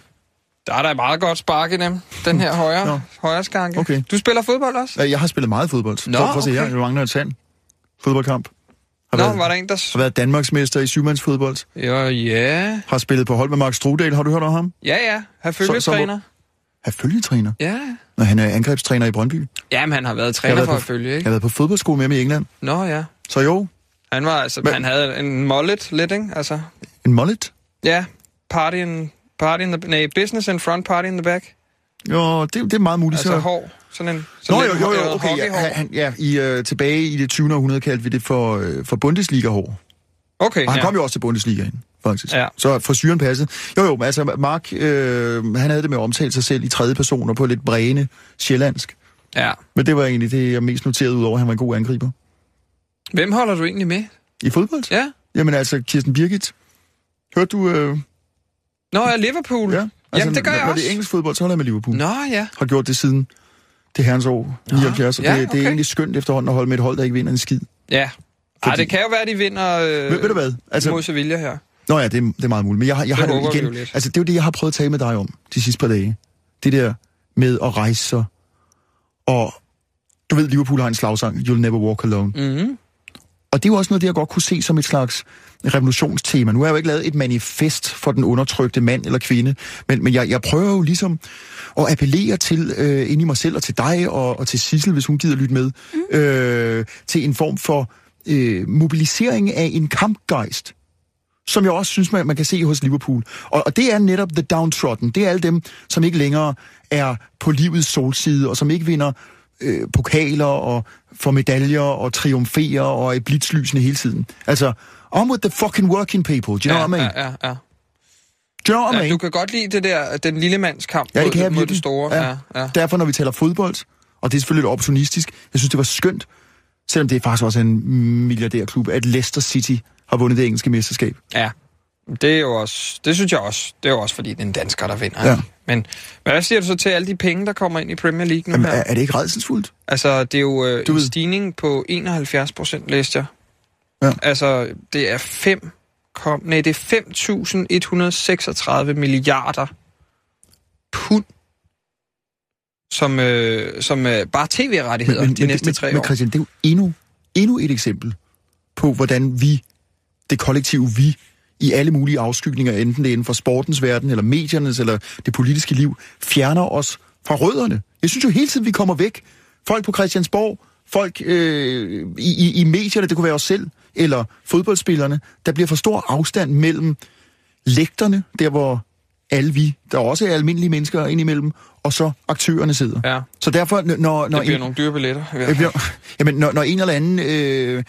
Der er da et meget godt spark i dem. Den her højre, Nå. højre skanke. Okay. Du spiller fodbold også? Ja, Jeg har spillet meget fodbold. Nå, Prøv, at se her, okay. jeg mangler et tand. Fodboldkamp. Har, Nå, været, var der en, der... har været Danmarksmester i syvmandsfodbold. Jo, ja. Har spillet på hold med Mark Strudal. Har du hørt om ham? Ja, ja. Har følgetræner. Er følgetræner. Ja. Når han er angrebstræner i Brøndby. Jamen, han har været træner har for været at på- følge, Jeg har ikke? været på fodboldskole med ham i England. Nå, ja. Så jo, Han var altså... Men- Han havde en mullet lidt, ikke? Altså... en mullet. Ja. Party in... Party in the... Nej, business in front, party in the back. Jo, det, det er meget muligt. Altså så... hår. Sådan en... Nå, Sådan jo, lidt jo, jo, hår- okay, ja, han, ja i, øh, tilbage i det 20. århundrede kaldte vi det for, øh, for Bundesliga-hår. Okay, Og han ja. kom jo også til Bundesligaen, faktisk. Ja. Så frisyren passede. Jo, jo, men altså Mark, øh, han havde det med at omtale sig selv i tredje personer på lidt bræne sjællandsk. Ja. Men det var egentlig det, jeg mest noterede ud over, at han var en god angriber. Hvem holder du egentlig med? I fodbold? Ja. Jamen altså, Kirsten Birgit. Hørte du... Øh, Nå, er Liverpool. ja? Altså, Jamen, det gør når, jeg når også. det er engelsk fodbold, så holder jeg med Liverpool. Nå, ja. Har gjort det siden det herrens år 79, og ja, det, det er egentlig skønt efterhånden at holde med et hold, der ikke vinder en skid. Ja. Ej, Fordi- det kan jo være, de vinder øh, Ved, ved du hvad? altså, mod Sevilla her. nå ja, det, er- det er meget muligt. Men jeg, har- jeg har Det igen. Altså, det er jo det, jeg har prøvet at tale med dig om de sidste par dage. Det der med at rejse sig. Og du ved, Liverpool har en slagsang, You'll Never Walk Alone. Mm-hmm. Og det er jo også noget, det jeg godt kunne se som et slags revolutionstema. Nu har jeg jo ikke lavet et manifest for den undertrykte mand eller kvinde, men, men jeg, jeg prøver jo ligesom at appellere til, øh, ind i mig selv og til dig og, og til Sissel, hvis hun gider lytte med, mm. øh, til en form for øh, mobilisering af en kampgejst, som jeg også synes, man, man kan se hos Liverpool. Og, og det er netop the downtrodden. Det er alle dem, som ikke længere er på livets solside, og som ikke vinder øh, pokaler og får medaljer og triumferer og er i blitzlysene hele tiden. Altså, on with the fucking working people. Do you know Ja, what I mean? ja, ja, ja. Do you know what I ja. Du kan godt lide det der, den lille mands kamp Ja, det mod, kan jeg mod det store. Ja. Ja, Derfor, når vi taler fodbold, og det er selvfølgelig lidt opportunistisk, jeg synes, det var skønt, selvom det er faktisk også en milliardærklub, at Leicester City har vundet det engelske mesterskab. ja. Det er jo også, det synes jeg også, det er jo også fordi, det er en dansker, der vinder. Ja. Men hvad siger du så til alle de penge, der kommer ind i Premier League nu Jamen, her? er, er det ikke redselsfuldt? Altså, det er jo øh, Du en ved- stigning på 71 procent, læste jeg. Ja. Altså, det er 5, kom, nej, det er 5.136 milliarder pund, som, øh, som øh, bare tv-rettigheder de næste men, tre men, år. Men Christian, det er jo endnu, endnu et eksempel på, hvordan vi, det kollektive vi, i alle mulige afskygninger, enten det er inden for sportens verden, eller mediernes, eller det politiske liv, fjerner os fra rødderne. Jeg synes jo hele tiden, vi kommer væk. Folk på Christiansborg, folk øh, i, i, i medierne, det kunne være os selv, eller fodboldspillerne, der bliver for stor afstand mellem lægterne, der hvor alle vi, der også er almindelige mennesker indimellem, og så aktørerne sidder. Ja, Så derfor, når, når det bliver en, nogle dyre billetter. fald. bliver, jamen, når, når en eller anden øh,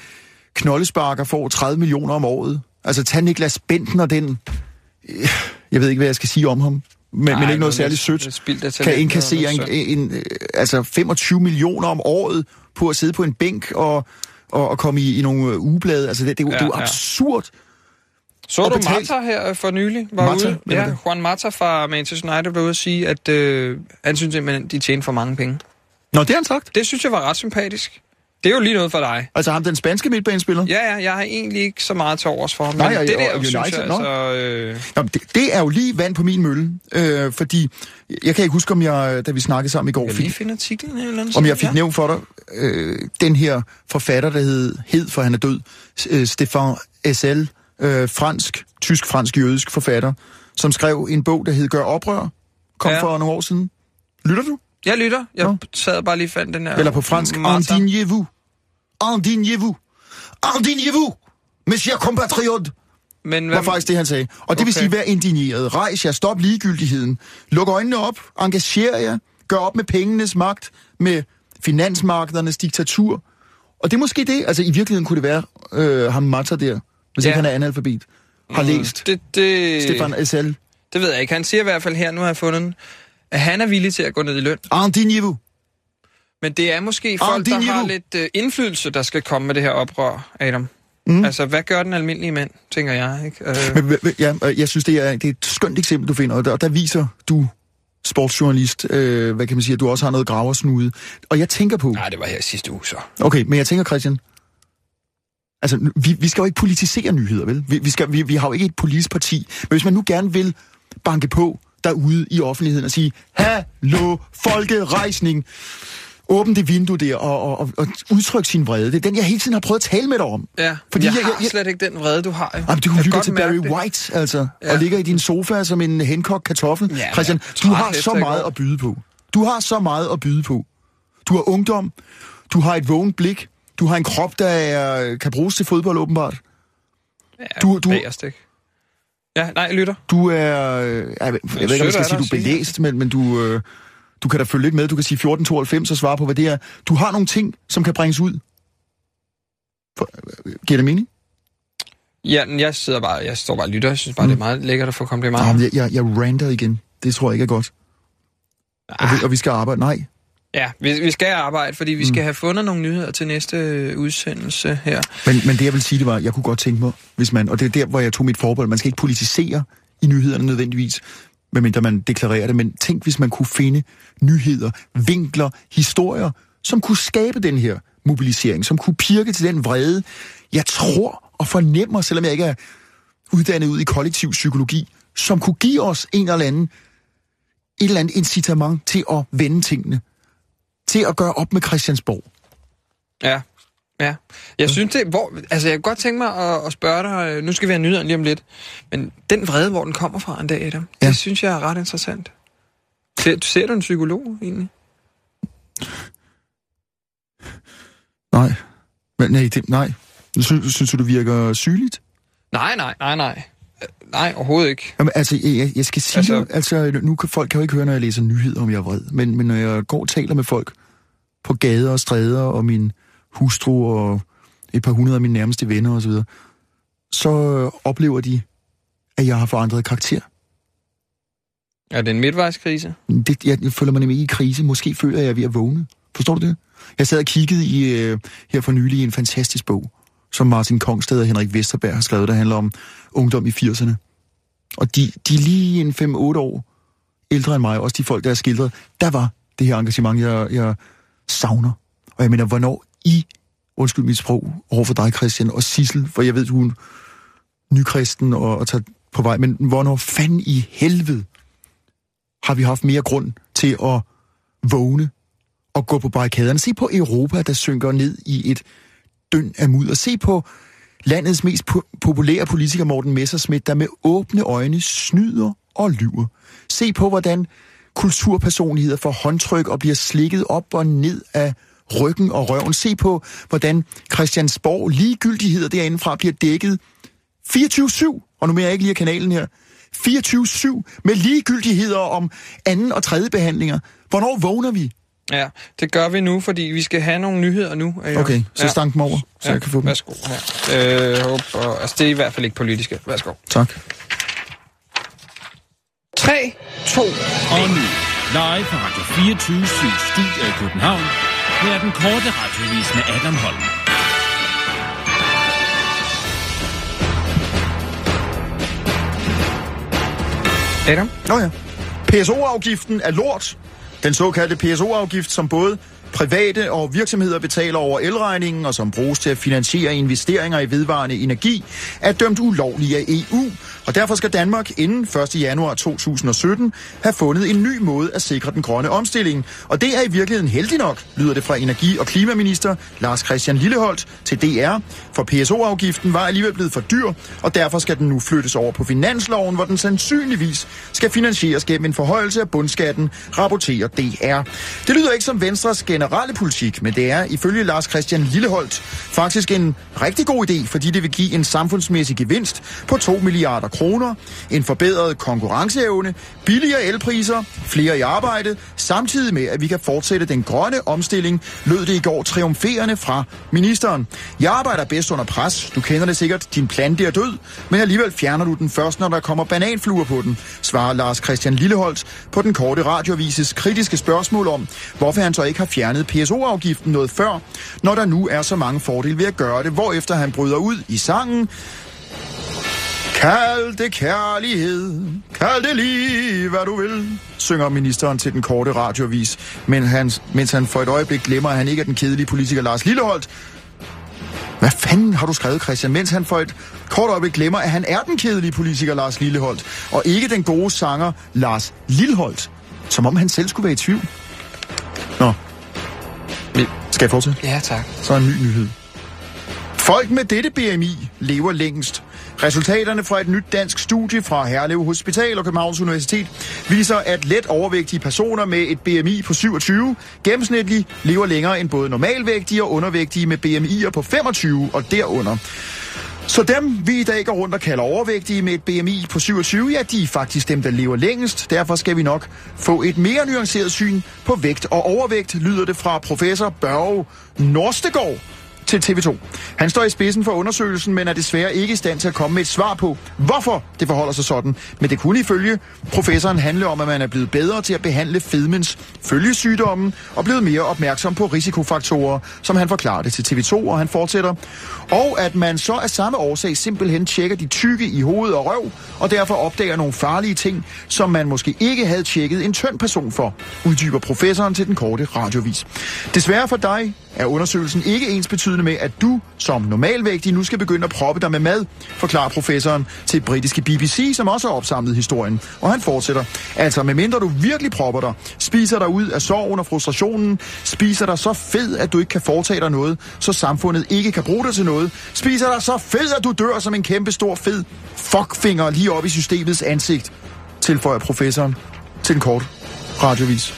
knoldesparker får 30 millioner om året, altså tag Niklas Bentner den, øh, jeg ved ikke, hvad jeg skal sige om ham, men, Nej, men ikke noget særligt sødt, kan indkassere og en, en, øh, altså 25 millioner om året på at sidde på en bænk og, og, og komme i, i nogle øh, ugeblade. Altså, det, det, er jo- Ja, det er jo ja. absurd. Så Og du betalt- Mata her øh, for nylig? Var Mata? ude? Ja, det? Juan Mata fra Manchester United var ude at sige, at øh, han synes simpelthen, de tjener for mange penge. Nå, det har han sagt. Det synes jeg var ret sympatisk. Det er jo lige noget for dig. Altså ham, den spanske midtbanespiller. Ja, ja, jeg har egentlig ikke så meget til overs for ham. Nej, men og- det der, United, synes jeg, altså... Øh, Nå, men det, det er jo lige vand på min mølle, øh, fordi jeg kan ikke huske, om jeg, da vi snakkede sammen i går, jeg fik, finde artiklen eller andet. om jeg fik ja. nævnt for dig, øh, den her forfatter, der hed, hed for han er død, øh, Stefan S.L., øh, fransk, tysk-fransk jødisk forfatter, som skrev en bog, der hed Gør oprør, kom Ja. for nogle år siden. Lytter du? Jeg lytter. Jeg Nå. sad bare lige fandt den her... Eller på fransk. Indignez-vous. Indignez-vous. Indignez-vous, monsieur compatriote. Men var hvad, faktisk det, han sagde. Og det vil Okay. sige, vær indigneret. Rejs jer, stop ligegyldigheden. Luk øjnene op, engager jer, gør op med pengenes magt, med finansmarkedernes diktatur. Og det er måske det, altså i virkeligheden kunne det være øh, ham Mata der, hvis Ja. ikke han er analfabet, har læst det, det, Stefan Essel. det ved jeg ikke. Han siger i hvert fald her, nu har jeg fundet den, at han er villig til at gå ned i løn. Indignez-vous. Men det er måske folk, er der har niveau. lidt øh, indflydelse, der skal komme med det her oprør, Adam. Mm. Altså, hvad gør den almindelige mand, tænker jeg, ikke? Øh, Men, men, Ja, jeg synes, det er, det er et skønt eksempel, du finder, og der, der viser du, sportsjournalist, øh, hvad kan man sige, at du også har noget graversnude. Og jeg tænker på... nej, det var her sidste uge, så. Okay, men jeg tænker, Christian, altså, vi, vi skal jo ikke politisere nyheder, vel? Vi, vi, skal, vi, vi har jo ikke et politisk parti. Men hvis man nu gerne vil banke på derude i offentligheden og sige, hallo, folkerejsning, åbn det vindue der og, og, og, og udtryk sin vrede. Det er den, jeg hele tiden har prøvet at tale med dig om. Ja, Fordi jeg, jeg- jeg, jeg- har slet ikke den vrede, du har. Jo. Jamen, du Jeg lytter til Barry det. White, altså, Ja. og ligger i din sofa som en henkogt kartoffel. Ja, Christian, du har så meget at byde på. Du har så meget at byde på. Du har ungdom, du har et vågent blik, du har en krop, der er, kan bruges til fodbold åbenbart. Ja, Du- du- bagerst, ikke? Ja, nej, jeg lytter. Du er, øh, jeg, ved- jeg ved ikke, om jeg skal sige, du er belæst, men, men du, øh, du kan da følge lidt med. Du kan sige 1492 og svare på, hvad det er. Du har nogle ting, som kan bringes ud. For, øh, giver det mening? Ja, jeg sidder bare, jeg står bare og lytter. Jeg synes bare, mm. det er meget lækkert at få komplimenter. Ah, jeg, jeg, jeg ranter igen. Det tror jeg ikke er godt. Og vi, og vi skal arbejde. Nej, Ja, vi, vi skal arbejde, fordi vi Mm. skal have fundet nogle nyheder til næste øh, udsendelse her. Men, men det jeg vil sige, det var, jeg kunne godt tænke mig, hvis man, og det er der, hvor jeg tog mit forbehold, man skal ikke politisere i nyhederne nødvendigvis, medmindre man deklarerer det, men tænk, hvis man kunne finde nyheder, vinkler, historier, som kunne skabe den her mobilisering, som kunne pirke til den vrede, jeg tror og fornemmer, selvom jeg ikke er uddannet ud i kollektiv psykologi, som kunne give os en eller anden, et eller andet incitament til at vende tingene, til at gøre op med Christiansborg. Ja, ja. Jeg synes det, hvor, altså jeg kunne godt tænke mig at, at spørge dig, øh, nu skal vi have nyheder lige om lidt, men den vrede, hvor den kommer fra en dag, Adam, Ja. det synes jeg er ret interessant. Ser, ser du en psykolog egentlig? Nej. Men, nej, det, nej. Synes, synes du, det virker sygeligt? Nej, nej, nej, nej. Nej, overhovedet ikke. Jamen, altså, jeg, jeg skal sige Altså- altså, altså, nu kan folk kan jo ikke høre, når jeg læser nyheder, om jeg er vred. Men, men når jeg går og taler med folk på gader og stræder, og min hustru og et par hundrede af mine nærmeste venner osv., så, så øh, oplever de, at jeg har forandret karakter. Er det en midtvejskrise? Det, jeg, føler mig nemlig i krise. Måske føler jeg, at jeg er ved at vågne. Forstår du det? Jeg sad og kiggede i, øh, her for nylig i en fantastisk bog, som Martin Kongsted og Henrik Vesterberg har skrevet, der handler om ungdom i 80'erne. Og de, de er lige en 5-8 år ældre end mig, også de folk, der er skildret, der var det her engagement, jeg, jeg savner. Og jeg mener, hvornår i, undskyld mit sprog, over for dig, Christian, og Sissel, for jeg ved, du er en nykristen og, og tager på vej, men hvornår fanden i helvede har vi haft mere grund til at vågne og gå på barrikaderne. Se på Europa, der synker ned i et døn af mudder. Se på landets mest po- populære politiker, Morten Messerschmidt, der med åbne øjne snyder og lyver. Se på, hvordan kulturpersonligheder får håndtryk og bliver slikket op og ned af ryggen og røven. Se på, hvordan Christiansborg ligegyldigheder derindefra bliver dækket 24-7, og nu mener jeg ikke lige af kanalen her, 24-7 med ligegyldigheder om anden og tredje behandlinger. Hvornår vågner vi? Ja, det gør vi nu, fordi vi skal have nogle nyheder nu. Adam. Okay, så stank dem over, så jeg kan få dem. Værsgo her. Øh, håber, altså, det er i hvert fald ikke politiske. Værsgo. Tak. 3, 2, Og nu, live fra Radio 24 Studio i København, her er den korte radiovis med Adam Holm. Adam? Nå ja. PSO-afgiften er lort. Den såkaldte PSO-afgift, som både private og virksomheder betaler over elregningen, og som bruges til at finansiere investeringer i vedvarende energi, er dømt ulovlig af EU. Og derfor skal Danmark inden 1. januar 2017 have fundet en ny måde at sikre den grønne omstilling. Og det er i virkeligheden heldig nok, lyder det fra energi- og klimaminister Lars Christian Lilleholdt til DR. For PSO-afgiften var alligevel blevet for dyr, og derfor skal den nu flyttes over på finansloven, hvor den sandsynligvis skal finansieres gennem en forhøjelse af bundskatten, rapporterer DR. Det lyder ikke som Venstres generelle generelle politik, men det er ifølge Lars Christian Lilleholdt faktisk en rigtig god idé, fordi det vil give en samfundsmæssig gevinst på 2 milliarder kroner, en forbedret konkurrenceevne, billigere elpriser, flere i arbejde, samtidig med, at vi kan fortsætte den grønne omstilling, lød det i går triumferende fra ministeren. Jeg arbejder bedst under pres. Du kender det sikkert. Din plante er død, men alligevel fjerner du den først, når der kommer bananfluer på den, svarer Lars Christian Lilleholdt på den korte radiovises kritiske spørgsmål om, hvorfor han så ikke har fjernet PSO-afgiften noget før, når der nu er så mange fordele ved at gøre det, hvorefter han bryder ud i sangen. Kald det kærlighed, kald det lige, hvad du vil, synger ministeren til den korte radiovis, men han, mens han for et øjeblik glemmer, at han ikke er den kedelige politiker Lars Lilleholdt. Hvad fanden har du skrevet, Christian? Mens han for et kort øjeblik glemmer, at han er den kedelige politiker Lars Lilleholdt, og ikke den gode sanger Lars Lilleholdt, som om han selv skulle være i tvivl. Nå. Skal jeg fortsætte? Ja, tak. Så en ny nyhed. Folk med dette BMI lever længst. Resultaterne fra et nyt dansk studie fra Herlev Hospital og Københavns Universitet viser, at let overvægtige personer med et BMI på 27 gennemsnitligt lever længere end både normalvægtige og undervægtige med BMI'er på 25 og derunder. Så dem, vi i dag går rundt og kalder overvægtige med et BMI på 27, ja, de er faktisk dem, der lever længst. Derfor skal vi nok få et mere nuanceret syn på vægt og overvægt, lyder det fra professor Børge Norstegård til TV2. Han står i spidsen for undersøgelsen, men er desværre ikke i stand til at komme med et svar på, hvorfor det forholder sig sådan. Men det kunne ifølge professoren handle om, at man er blevet bedre til at behandle fedmens følgesygdommen og blevet mere opmærksom på risikofaktorer, som han forklarer det til TV2, og han fortsætter. Og at man så af samme årsag simpelthen tjekker de tykke i hoved og røv, og derfor opdager nogle farlige ting, som man måske ikke havde tjekket en tynd person for, uddyber professoren til den korte radiovis. Desværre for dig er undersøgelsen ikke ensbetydende med, at du som normalvægtig nu skal begynde at proppe dig med mad, forklarer professoren til britiske BBC, som også har opsamlet historien. Og han fortsætter. Altså, medmindre du virkelig propper dig, spiser dig ud af sorgen og frustrationen, spiser dig så fed, at du ikke kan foretage dig noget, så samfundet ikke kan bruge dig til noget, spiser dig så fed, at du dør som en kæmpe stor fed fuckfinger lige op i systemets ansigt, tilføjer professoren til en kort radiovis.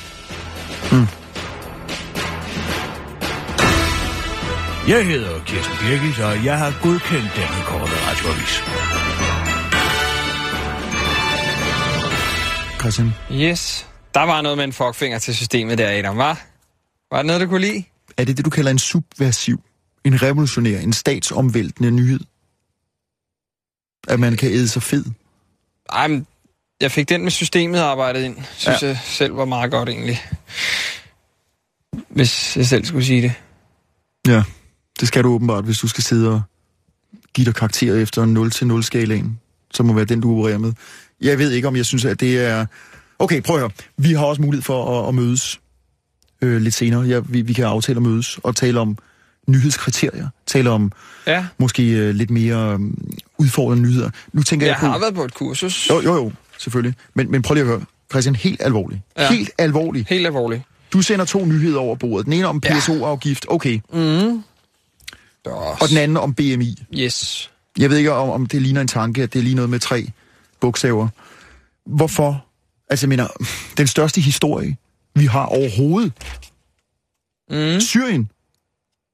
Mm. Jeg hedder Kirsten Birgit, og jeg har godkendt denne korte radioavis. Christian. Yes. Der var noget med en fuckfinger til systemet der, Adam, var? Var det noget, du kunne lide? Er det det, du kalder en subversiv, en revolutionær, en statsomvæltende nyhed? At man kan æde sig fed? Ej, men jeg fik den med systemet arbejdet ind. Synes ja. jeg selv var meget godt, egentlig. Hvis jeg selv skulle sige det. Ja, det skal du åbenbart, hvis du skal sidde og give dig karakter efter en 0-0-skalaen, som må være den, du opererer med. Jeg ved ikke, om jeg synes, at det er... Okay, prøv at høre. Vi har også mulighed for at, at mødes øh, lidt senere. Ja, vi, vi kan aftale at mødes og tale om nyhedskriterier. Tale om Ja, måske øh, lidt mere øh, udfordrende nyheder. Nu tænker jeg, jeg på... har været på et kursus. Jo, jo, jo, selvfølgelig. Men, men prøv lige at høre. Christian, helt alvorligt. Ja. Helt alvorligt. Helt alvorligt. Du sender to nyheder over bordet. Den ene om. PSO-afgift, okay. Mm. Og den anden om BMI. Yes. Jeg ved ikke, om, om det ligner en tanke, at det er lige noget med tre bogstaver. Hvorfor? Altså, jeg mener, den største historie, vi har overhovedet. Mm. Syrien.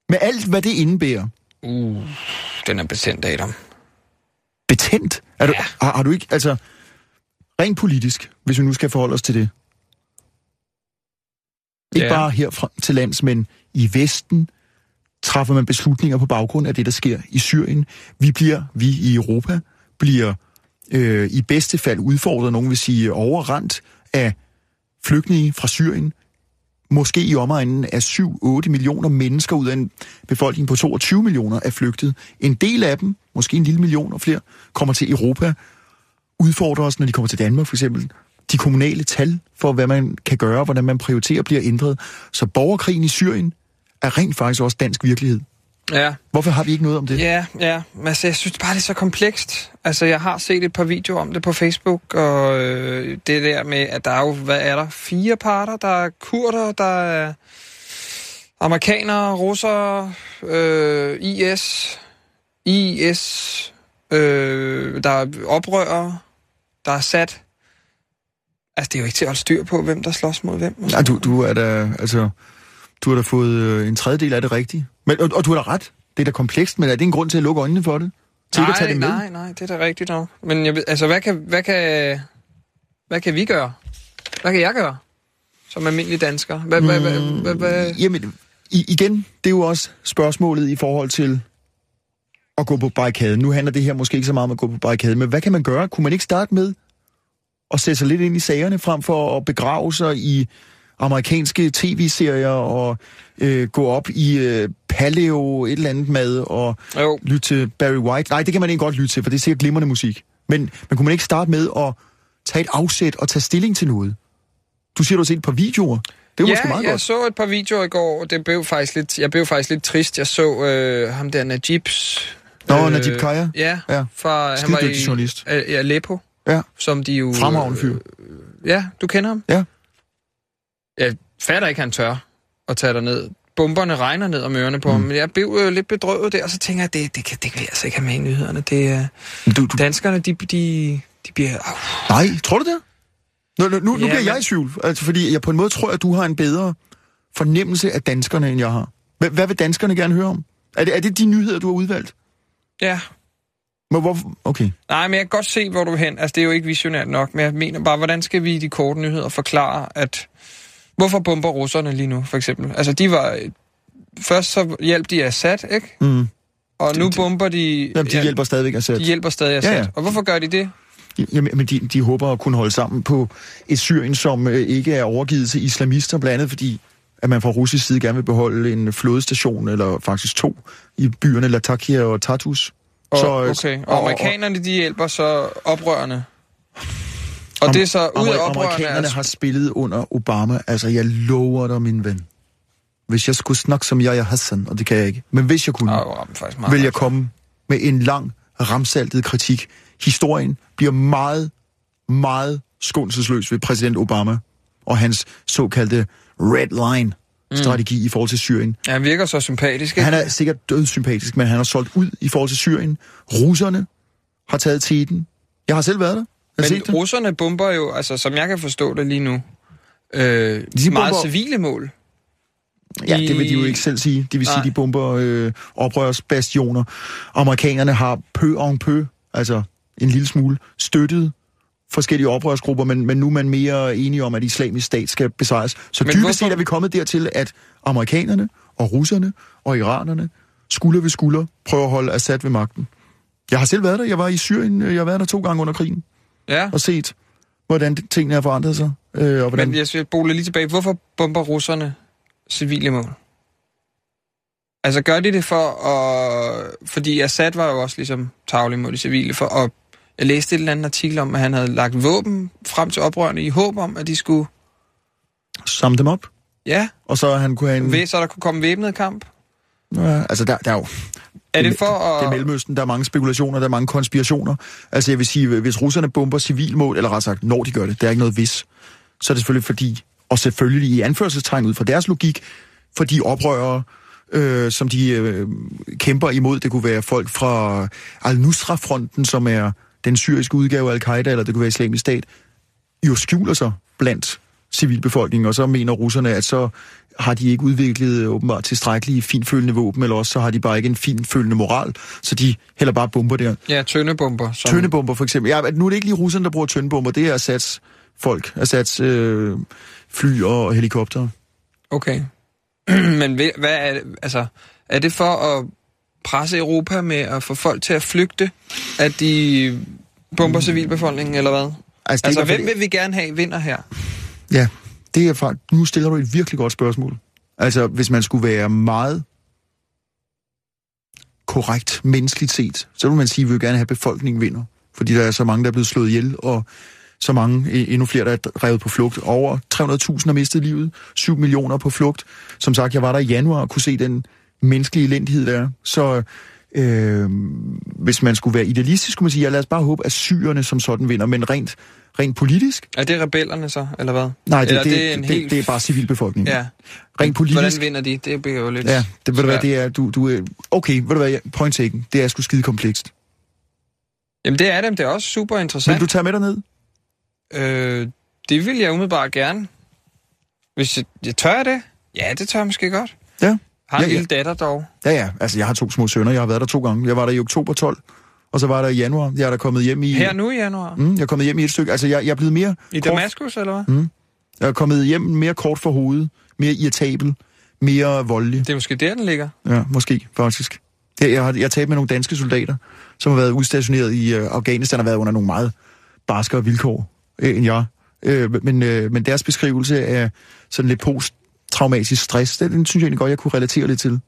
Med alt, hvad det indebærer. Uh, den er betændt, Adam. Betændt. Er du, Ja. har, har du ikke, altså, rent politisk, hvis vi nu skal forholde os til det. Ikke Ja. bare her fra, til lands, men i Vesten træffer man beslutninger på baggrund af det, der sker i Syrien. Vi bliver, vi i Europa, bliver øh, i bedste fald udfordret, nogen vil sige overrendt af flygtninge fra Syrien. Måske i omegnen af 7-8 millioner mennesker ud af en befolkning på 22 millioner er flygtet. En del af dem, måske en lille million og flere, kommer til Europa, udfordrer os, når de kommer til Danmark for eksempel. De kommunale tal for, hvad man kan gøre, hvordan man prioriterer, bliver ændret. Så borgerkrigen i Syrien er rent faktisk også dansk virkelighed. Ja, Hvorfor har vi ikke noget om det? ja, ja. Altså, jeg synes bare, det er så komplekst. Altså, jeg har set et par videoer om det på Facebook, og øh, det der med, at der er jo, hvad er der, fire parter? Der er kurder, der er amerikanere, russere, øh, IS, IS, øh, der er oprørere, der er sat. Altså, det er jo ikke til at holde styr på, hvem der slås mod hvem. Nej, du, du er da, altså, Du har da fået øh, en tredjedel af det rigtige. Men, og, og du har da ret. Det er da komplekst, men er det en grund til at lukke øjnene for det? Til ikke at tage det med? nej, nej, det er da rigtigt nok. Men jeg, altså, hvad kan, hvad, kan, hvad kan vi gøre? Hvad kan jeg gøre? Som almindelig dansker? Hvad, hvad, hvad, hvad, hvad? Jamen, i, igen, det er jo også spørgsmålet i forhold til at gå på barrikaden. Nu handler det her måske ikke så meget om at gå på barrikaden, men hvad kan man gøre? Kunne man ikke starte med at sætte sig lidt ind i sagerne, frem for at begrave sig i amerikanske tv-serier og øh, gå op i øh, paleo et eller andet mad og Jo. lytte til Barry White? Nej, det kan man ikke godt lytte til, for det er sikkert glimrende musik. Men, men kunne man ikke starte med at tage et afsæt og tage stilling til noget? Du siger, du har set et par videoer. Det er jo ja, måske meget jeg godt. så et par videoer i går, og det blev faktisk lidt, jeg blev faktisk lidt trist. Jeg så øh, ham der Najibs... Nå, Najib Kaya? Ja, Ja. fra, han var i journalist. øh, i Aleppo, Ja, som de jo... fremragende fyr. Ja, du kender ham? Ja. Jeg fatter ikke, han tør at tage dig ned. Bomberne regner ned om ørerne på ham, men jeg blev øh, lidt bedrøvet der, og så tænker jeg, det, det, kan, det kan vi altså ikke have med i nyhederne. Det, er Du, du, danskerne, de, de, de bliver... Au. nej, tror du det? Nu, nu, nu, nu Ja, bliver jeg men- i tvivl, altså, fordi jeg på en måde tror, at du har en bedre fornemmelse af danskerne, end jeg har. Hvad, hvad vil danskerne gerne høre om? Er det, er det de nyheder, du har udvalgt? Ja, Men hvor, okay. Nej, men jeg kan godt se, hvor du er hen. Altså, det er jo ikke visionært nok, men jeg mener bare, hvordan skal vi i de korte nyheder forklare, at... Hvorfor bomber russerne lige nu, for eksempel? Altså, de var... Først så hjalp de Assad, ikke? Mm. Og nu bomber de... Jamen, de hjælper stadigvæk Assad. De hjælper stadig Assad. Ja, Ja, ja. ja. Og hvorfor gør de det? Jamen, men de, de håber at kunne holde sammen på et Syrien, som øh, ikke er overgivet til islamister, blandt andet fordi, at man fra russisk side gerne vil beholde en flådestation, eller faktisk to, i byerne Latakia og Tartus. Og, Så, øh, okay. Og, amerikanerne, de hjælper så oprørende. Og det er så ud af. Amerikanerne Altså, har spillet under Obama. Altså, jeg lover dig, min ven. Hvis jeg skulle snakke som jeg Hassan, og det kan jeg ikke, men hvis jeg kunne, oh, vil jeg komme med en lang, ramsaltet kritik. Historien bliver meget, meget skånselsløs ved præsident Obama og hans såkaldte red line strategi mm. i forhold til Syrien. Ja, han virker så sympatisk, ikke? Han er sikkert dødssympatisk, men han har solgt ud i forhold til Syrien. Russerne har taget teten. Jeg har selv været der. Men russerne bomber jo, altså som jeg kan forstå det lige nu, øh, De meget bomber- civile mål. Ja, det vil de jo ikke selv sige. Det vil sige, Nej. de bomber øh, oprørsbastioner. Amerikanerne har pø en pø, altså en lille smule, støttet forskellige oprørsgrupper, men, men nu er man mere enige om, at islamisk stat skal besejres. Så Men dybest hvorfor- set er vi kommet dertil, at amerikanerne og russerne og iranerne skulder ved skulder prøver at holde Assad ved magten. Jeg har selv været der. Jeg var i Syrien. Jeg har været der to gange under krigen Ja, og set, hvordan tingene har forandret sig. Øh, og hvordan... men jeg skal bole lige tilbage. Hvorfor bomber russerne civile mål? Altså gør de det for at... Fordi Assad var jo også ligesom tavlig mod de civile, for at... Jeg læste et eller andet artikel om, at han havde lagt våben frem til oprørerne i håb om, at de skulle... Samle dem op, Ja, og så han kunne have en... så der kunne komme væbnet kamp. Ja, altså, der, der er jo... Er det for Det er at... Mellemøsten, der er mange spekulationer, der er mange konspirationer. Altså jeg vil sige, hvis russerne bomber civilmål, eller ret sagt, når de gør det, der er ikke noget vis, så er det selvfølgelig fordi, og selvfølgelig i anførselstegn ud fra deres logik, for de oprørere, øh, som de øh, kæmper imod, det kunne være folk fra Al-Nusra-fronten, som er den syriske udgave af Al-Qaida, eller det kunne være islamisk stat, jo skjuler sig blandt civilbefolkningen, og så mener russerne, at så har de ikke udviklet øh, åbenbart tilstrækkelige finfølende våben, eller også så har de bare ikke en finfølende moral, så de heller bare bomber der. Ja, tøndebomber. Som... Tøndebomber for eksempel. Ja, nu er det ikke lige russerne, der bruger tøndebomber, det er Assads folk, Assads øh, fly og helikopter. Okay. Men hvad er det, altså, er det for at presse Europa med at få folk til at flygte, at de bomber civilbefolkningen, eller hvad? Altså, Altså, hvem vil vi gerne have vinder her? Ja, det er faktisk... Nu stiller du et virkelig godt spørgsmål. Altså, hvis man skulle være meget korrekt menneskeligt set, så vil man sige, at vi vil gerne have, at befolkningen vinder. Fordi der er så mange, der er blevet slået ihjel, og så mange, e, endnu flere, der er revet på flugt. Over 300.000 har mistet livet, 7 millioner på flugt. Som sagt, jeg var der i januar og kunne se den menneskelige elendighed, der er. Så øh, hvis man skulle være idealistisk, skulle man sige, ja, lad os bare håbe, at syrerne som sådan vinder. Men rent, rent politisk, Er det rebellerne så, eller hvad? nej, det, eller det, det, det, er en det, helt... det er bare civilbefolkningen. Ja. Rent politisk, Hvordan vinder de? Det bliver jo lidt... Ja, det, ved du hvad, det er, du, du er, okay, ved du hvad, point taken, det er sgu skide komplekst. Jamen, det er dem. Det er også super Vil interessant. du tage med derned? Øh, det vil jeg umiddelbart gerne. Hvis jeg, jeg tør jeg det? Ja, det tør jeg måske godt. Ja. Har en Ja, ja. lille datter dog. Ja, ja. Altså, jeg har to små sønner. Jeg har været der to gange. Jeg var der i oktober 12, og så var der i januar. Jeg er der kommet hjem i... Her nu i januar. Mm, jeg er kommet hjem i et stykke. Altså, jeg, jeg er blevet mere... I kort- Damaskus, eller hvad? Mm. Jeg er kommet hjem mere kort for hovedet, mere irritabel, mere voldelig. Det er måske der, den ligger. Ja, måske, faktisk. Jeg, jeg har, jeg har talt med nogle danske soldater, som har været udstationeret i øh, Afghanistan og været under nogle meget barskere vilkår øh, end jeg. Øh, men, øh, men deres beskrivelse af sådan lidt posttraumatisk stress, den, den synes jeg egentlig godt, jeg kunne relatere lidt til.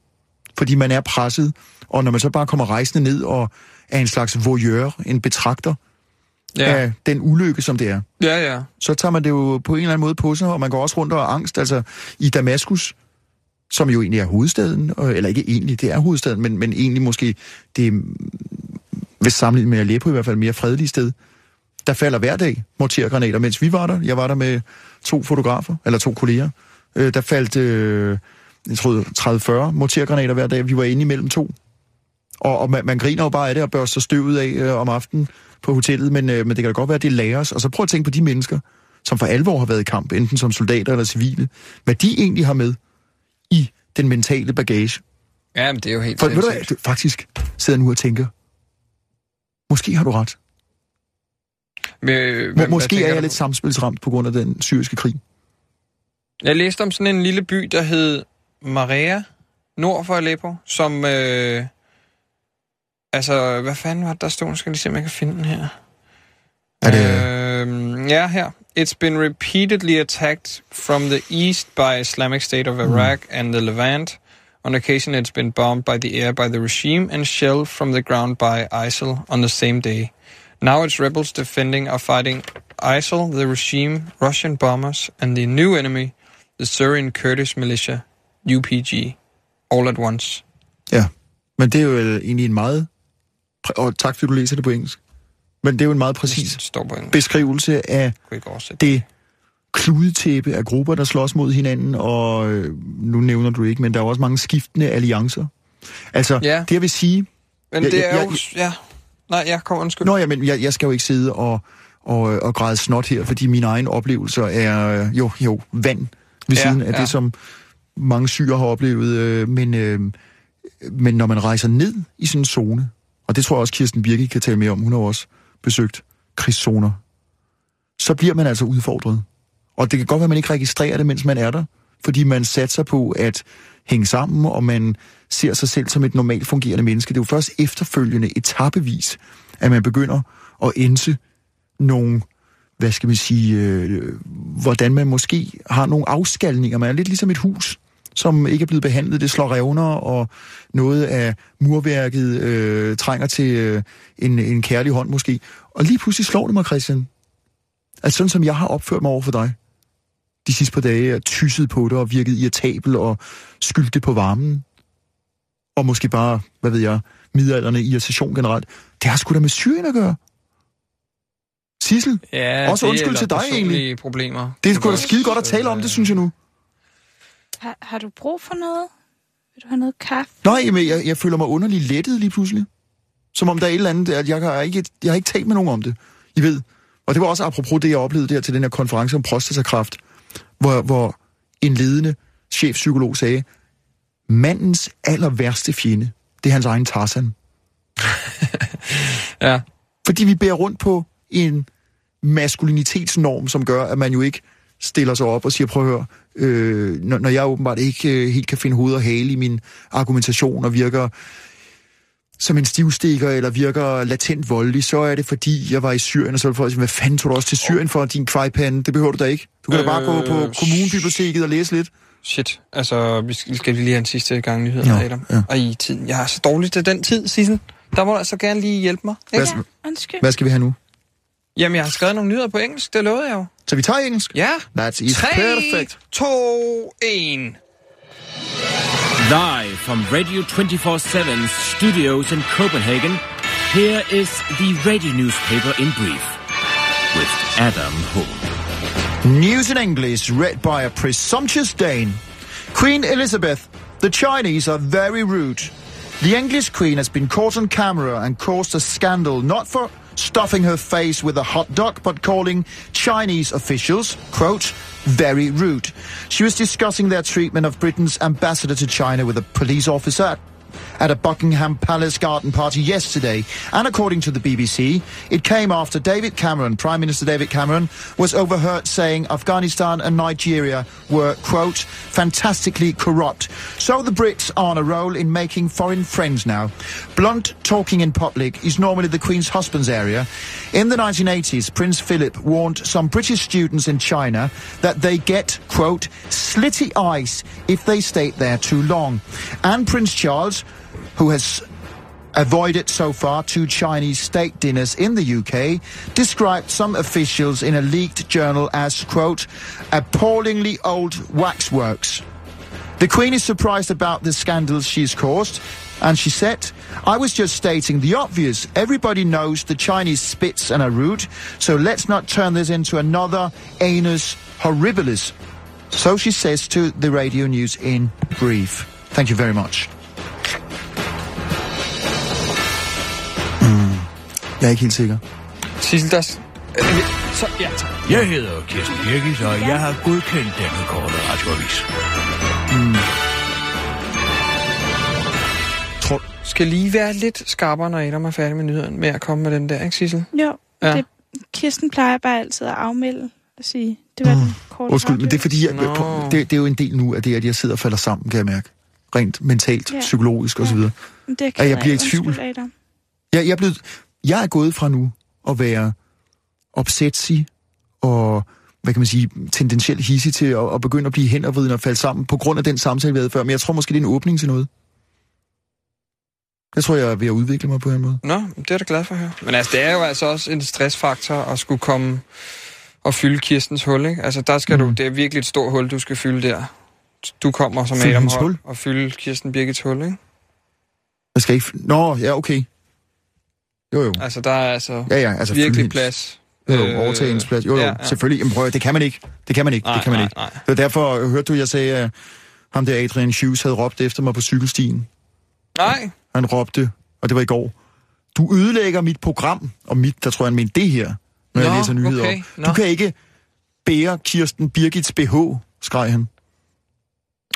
Fordi man er presset, og når man så bare kommer rejsende ned og er en slags voyeur, en betragter ja. Af den ulykke, som det er, ja, ja. så tager man det jo på en eller anden måde på sig, og man går også rundt og har angst. Altså i Damaskus, som jo egentlig er hovedstaden, eller ikke egentlig, det er hovedstaden, men, men egentlig måske det, hvis sammenlignet med Aleppo i hvert fald, mere fredelige sted, der falder hver dag mortergranater, mens vi var der. Jeg var der med to fotografer, eller to kolleger. Øh, der faldt, øh, jeg tror 30-40 mortergranater hver dag. Vi var inde imellem to. Og, og man, man griner jo bare af det og børster støvet af øh, om aftenen på hotellet, men, øh, men det kan da godt være, at det lærer os. Og så prøv at tænke på de mennesker, som for alvor har været i kamp, enten som soldater eller civile, hvad de egentlig har med i den mentale bagage. Ja, men det er jo helt For ved du du, faktisk sidder nu og tænker, måske har du ret. Men, Må, hvad- måske er jeg du lidt samspilsramt på grund af den syriske krig. Jeg læste om sådan en lille by, der hed Marea, nord for Aleppo, som... Øh, altså, hvad fanden var det, der stod? Nu skal jeg lige se, om jeg kan finde den her. Er det- Øh, ja, her. It's been repeatedly attacked from the east by Islamic State of Iraq and the Levant. On occasion, it's been bombed by the air by the regime and shelled from the ground by ISIL on the same day. Now it's rebels defending are fighting ISIL, the regime, Russian bombers, and the new enemy, the Syrian Kurdish militia, UPG, all at once. Ja, men det er jo øh, egentlig en meget... Og tak, fordi du læser det på engelsk. Men det er jo en meget præcis beskrivelse af det kludetæppe af grupper, der slås mod hinanden, og øh, nu nævner du ikke, men der er også mange skiftende alliancer. Altså, Ja. det jeg vil sige... Men Jeg- det er jeg- jo... Ja. Nej, jeg kommer undskyld. Nå ja, men jeg, jeg skal jo ikke sidde og, og, og græde snot her, fordi mine egne oplevelser er øh, jo, jo vand ved Ja, siden af ja. det, som mange syre har oplevet. Øh, men, øh, men når man rejser ned i sådan en zone, og det tror jeg også Kirsten Birke kan tale mere om, hun har også besøgt krigszoner, så bliver man altså udfordret. Og det kan godt være, at man ikke registrerer det, mens man er der, fordi man satser på at hænge sammen, og man ser sig selv som et normalt fungerende menneske. Det er jo først efterfølgende etappevis, at man begynder at ense nogle, hvad skal man sige, øh, hvordan man måske har nogle afskalninger. Man er lidt ligesom et hus, som ikke er blevet behandlet. Det slår revner, og noget af murværket øh, trænger til øh, en, en kærlig hånd måske. Og lige pludselig slår det mig, Christian. Altså sådan som jeg har opført mig over for dig de sidste par dage, og tysset på dig og virket irritabel og skyldte på varmen. Og måske bare, hvad ved jeg, midalderne irritation generelt. Det har sgu da med Syrien at gøre. Sissel, Ja, Også undskyld til dig, egentlig. problemer. det er sgu da skide godt at tale om det, synes jeg nu. Har, har du brug for noget? Vil du have noget kaffe? Nej, men jeg, jeg føler mig underlig lettet lige pludselig. Som om der er et eller andet, at jeg har ikke, jeg har ikke talt med nogen om det. I ved. Og det var også apropos det, jeg oplevede der til den her konference om prostatakræft, hvor, hvor en ledende chefpsykolog sagde, mandens aller værste fjende, det er hans egen Tarzan. Ja. Fordi vi bærer rundt på en maskulinitetsnorm, som gør, at man jo ikke stiller sig op og siger, prøv at høre, øh, når, når jeg åbenbart ikke øh, helt kan finde hoved og hale i min argumentation og virker som en stivstikker eller virker latent voldelig, så er det fordi, jeg var i Syrien, og så er det for at sige, hvad fanden tog du også til Syrien for din kvejpande? Det behøver du da ikke. Du kan øh, da bare gå på Øh, kommunebiblioteket og læse lidt. Shit, altså, vi skal, skal vi lige have en sidste gang nyheder, Ja, ja, Adam. ja. Og i tiden, jeg er så dårlig til den tid, Sissel. Der må du altså gerne lige hjælpe mig. Ikke? Hvad, Undskyld. hvad skal vi have nu? Jamen, jeg har skrevet nogle nyheder på engelsk, det lovede jeg jo. Så vi tager engelsk? Ja. That's is 3, perfect. 2, 1. Live from Radio 24-7's studios in Copenhagen, here is the radio newspaper in brief with Adam Holt. News in English, read by a presumptuous Dane. Queen Elizabeth, the Chinese are very rude. The English Queen has been caught on camera and caused a scandal not for stuffing her face with a hot dog, but calling Chinese officials, quote, very rude. She was discussing their treatment of Britain's ambassador to China with a police officer at a Buckingham Palace garden party yesterday. And according to the BBC, it came after David Cameron, Prime Minister David Cameron, was overheard saying Afghanistan and Nigeria were, quote, fantastically corrupt. So the Brits are on a roll in making foreign friends now. Blunt talking in public is normally the Queen's husband's area. In the 1980s, Prince Philip warned some British students in China that they get, quote, slitty eyes if they stay there too long. And Prince Charles, who has avoided so far two Chinese state dinners in the UK, described some officials in a leaked journal as, quote, appallingly old waxworks. The Queen is surprised about the scandals she's caused, and she said, I was just stating the obvious. Everybody knows the Chinese spits and are rude, so let's not turn this into another anus horribilis. So she says to the radio news in brief. Thank you very much. Jeg er ikke helt sikker. Sissel, der... øh, Så, ja, tak. Jeg hedder Kirsten Birgit, og jeg har godkendt denne korte radioavis. Tror, Skal lige være lidt skarpere, når Adam er færdig med nyheden, med at komme med den der, ikke Sissel? Jo, Ja. ja. det, Kirsten plejer bare altid at afmelde og sige, det var den korte undskyld, men det er fordi, jeg, Nå. det, det er jo en del nu af det, at jeg sidder og falder sammen, kan jeg mærke. Rent mentalt, Ja. psykologisk osv. Ja. Det er jeg, at jeg bliver i tvivl. Undskyld, Adam. Jeg, jeg, er blevet, jeg er gået fra nu at være opsætsig og hvad kan man sige, tendentielt hissig til at, at begynde at blive henovervridende og falde sammen på grund af den samtale, vi havde før. Men jeg tror måske, det er en åbning til noget. Jeg tror, jeg er ved at udvikle mig på en måde. Nå, det er da glad for at høre. Men altså, det er jo altså også en stressfaktor at skulle komme og fylde Kirstens hul, ikke? Altså, der skal mm. du, det er virkelig et stort hul, du skal fylde der. Du kommer som Adam hul? og fylde Kirsten Birgits hul, ikke? Jeg skal ikke... Nå, ja, okay. Jo, jo. Altså, der er altså, Ja, ja, altså virkelig plads. Jo, jo, Øh, overtage hendes plads. Jo, jo, ja, ja, selvfølgelig. Jamen, prøv, det kan man ikke. Det kan man ikke. Nej, det kan man nej, ikke. nej. Det var derfor, hørte du, jeg sagde, at ham der Adrian Hughes havde råbt efter mig på cykelstien. Nej, Han råbte, og det var i går, du ødelægger mit program, og mit, der tror jeg, han mente det her, når Nå, jeg læser nyheder okay, op. nå. Du kan ikke bære Kirsten Birgits BH, skreg han.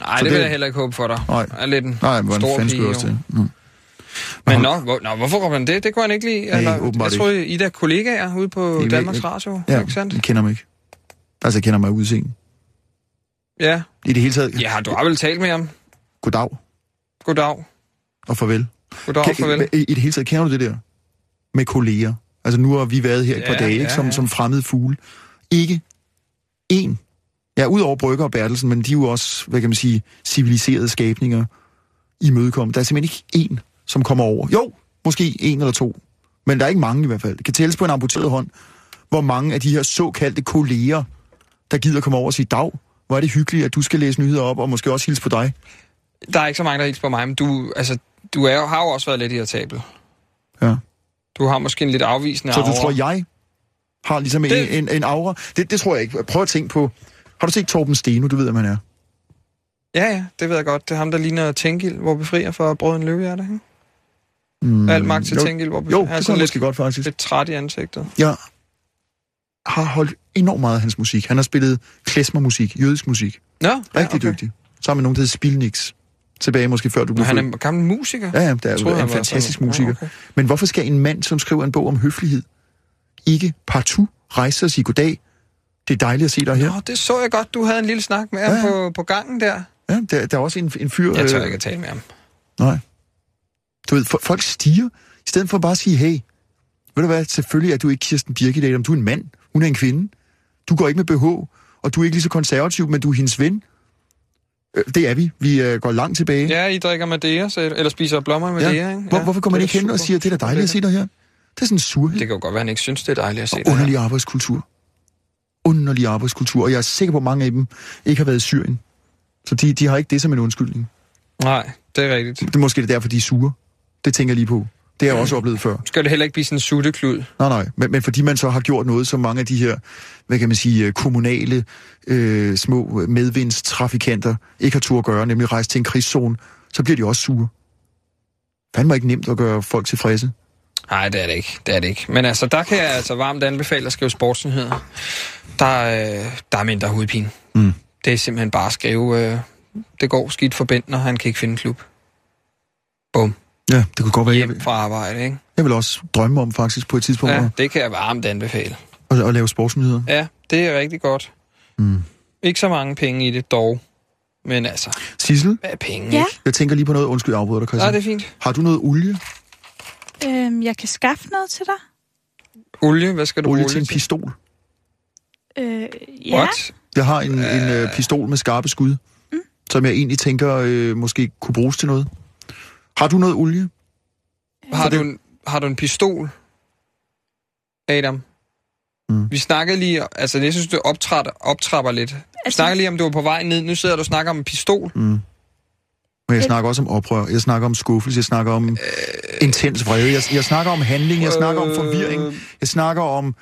nej Så det vil det- jeg heller ikke håbe for dig. Nej. Jeg er lidt en Nej, stor fanden pige, skulle Men nå, hvor, nå, hvorfor råber han det? Det kunne han ikke lide. Nej, Eller, åbenbart jeg troede, I er kollegaer ude på Ikke- Danmarks Radio, Ja, ikke sandt? jeg kender mig ikke. Altså, jeg kender mig udseende. Ja. I det hele taget, Ja, du har vel talt med ham? goddag Goddag. og farvel. Goddag, Kan- farvel. I, I det hele taget, kender du det der? Med kolleger. Altså, nu har vi været her et par Ja, dage, ikke? Som, ja. som fremmede fugle. Ikke en. Ja, udover Brygger og Bertelsen, men de er jo også, hvad kan man sige, civiliserede skabninger i mødekom. Der er simpelthen ikke en, som kommer over. Jo, måske en eller to. Men der er ikke mange i hvert fald. Det kan tælles på en amputeret hånd, hvor mange af de her såkaldte kolleger, der gider komme over og sige, dag, hvor er det hyggeligt, at du skal læse nyheder op, og måske også hilse på dig. Der er ikke så mange, der hilser på mig, men du, altså, du er, har jo også været lidt irritabel. Ja. Du har måske en lidt afvisende Så du aura. tror, jeg har ligesom en, Det- en, en aura? Det, det tror jeg ikke. Prøv at tænke på... Har du set Torben Steno? Du ved, hvem han er. Ja, ja, det ved jeg godt. Det er ham, der ligner Tengil, hvor befrier for brøden løvehjerte, ikke? Mm, Alt magt til Tengil, hvor. Jo, er det sådan lidt, godt, faktisk. lidt træt i ansigtet. Jeg har holdt enormt meget af hans musik. Han har spillet klezmermusik, jødisk musik. Nå, Rigtig ja, ja, okay. dygtig. Sammen med nogen, der hedder Spilnix. Tilbage måske før du blev han er gammel musiker. Ja, ja, det er jo en fantastisk musiker. Nå, okay. Men hvorfor skal en mand, som skriver en bog om høflighed, ikke partout rejse sig og sige goddag? Det er dejligt at se dig her. Nå, det så jeg godt. Du havde en lille snak med ham Ja, ja. på, på gangen der. Ja, der, der er også en, en fyr... Jeg tør øh, ikke at tale med ham. Nej. Du ved, folk stiger, i stedet for bare at sige, hey, ved du hvad, selvfølgelig er du ikke Kirsten Birgit Adam, du er en mand, hun er en kvinde. Du går ikke med BH, og du er ikke lige så konservativ, men du er hendes ven. Øh, Det er vi. Vi øh, går langt tilbage. Ja, I drikker Madeira, så, eller spiser blommer med Ja. Madeira, ikke? Hvor, hvorfor går man ikke hen er og super, siger, det er da dejligt at se dig her? Det er sådan en surhed Det kan jo godt være, han ikke synes, det er dejligt at se og her. underlig arbejdskultur. Underlig arbejdskultur, og jeg er sikker på, at mange af dem ikke har været i Syrien. Så de, de har ikke det som en undskyldning. Nej, det er rigtigt. Det er måske det er derfor, de er sure. Det tænker jeg lige på. Det har jeg også oplevet før. Skal det heller ikke blive sådan en sutteklud? Nej, nej. Men, men fordi man så har gjort noget, som mange af de her, hvad kan man sige, øh, kommunale øh, små medvindstrafikanter ikke har tur at gøre, nemlig rejse til en krigszone, så bliver de også sure. Fandme ikke nemt at gøre folk tilfredse. Nej, det er det ikke. Det er det ikke. Men altså, der kan jeg altså varmt anbefale at skrive sportsnyheder. Der, øh, der er mindre hovedpine. Mm. Det er simpelthen bare at skrive, øh, det går skidt for Bent, når han kan ikke finde en klub. Bum. Ja, det kunne godt være, Hjem fra arbejde, ikke? jeg vil også drømme om faktisk på et tidspunkt Ja, det kan jeg varmt anbefale. at, at lave sportsnyheder. Ja, det er rigtig godt. Mm. Ikke så mange penge i det dog. Men altså, Sissel, hvad er penge, Ja. ikke? jeg tænker lige på noget. Undskyld, jeg afbryder dig, Nej, Christian. det er fint. Har du noget olie? Øhm, jeg kan skaffe noget til dig. Olie, hvad skal du Olie bruge til en pistol? Øh, ja. What? Jeg har en, en øh, pistol med skarpe skud, mm. som jeg egentlig tænker øh, måske kunne bruges til noget. Har du noget olie? Har du, en, har du en pistol, Adam? Mm. Vi snakkede lige, altså jeg synes, du optrapper, optrapper lidt. Vi Altså- snakkede lige om, du var på vej ned. Nu sidder du og snakker om en pistol. Mm. Men jeg snakker også om oprør, jeg snakker om skuffelse, jeg snakker om øh, intens vrede, jeg, jeg snakker om handling, jeg snakker om forvirring, jeg snakker om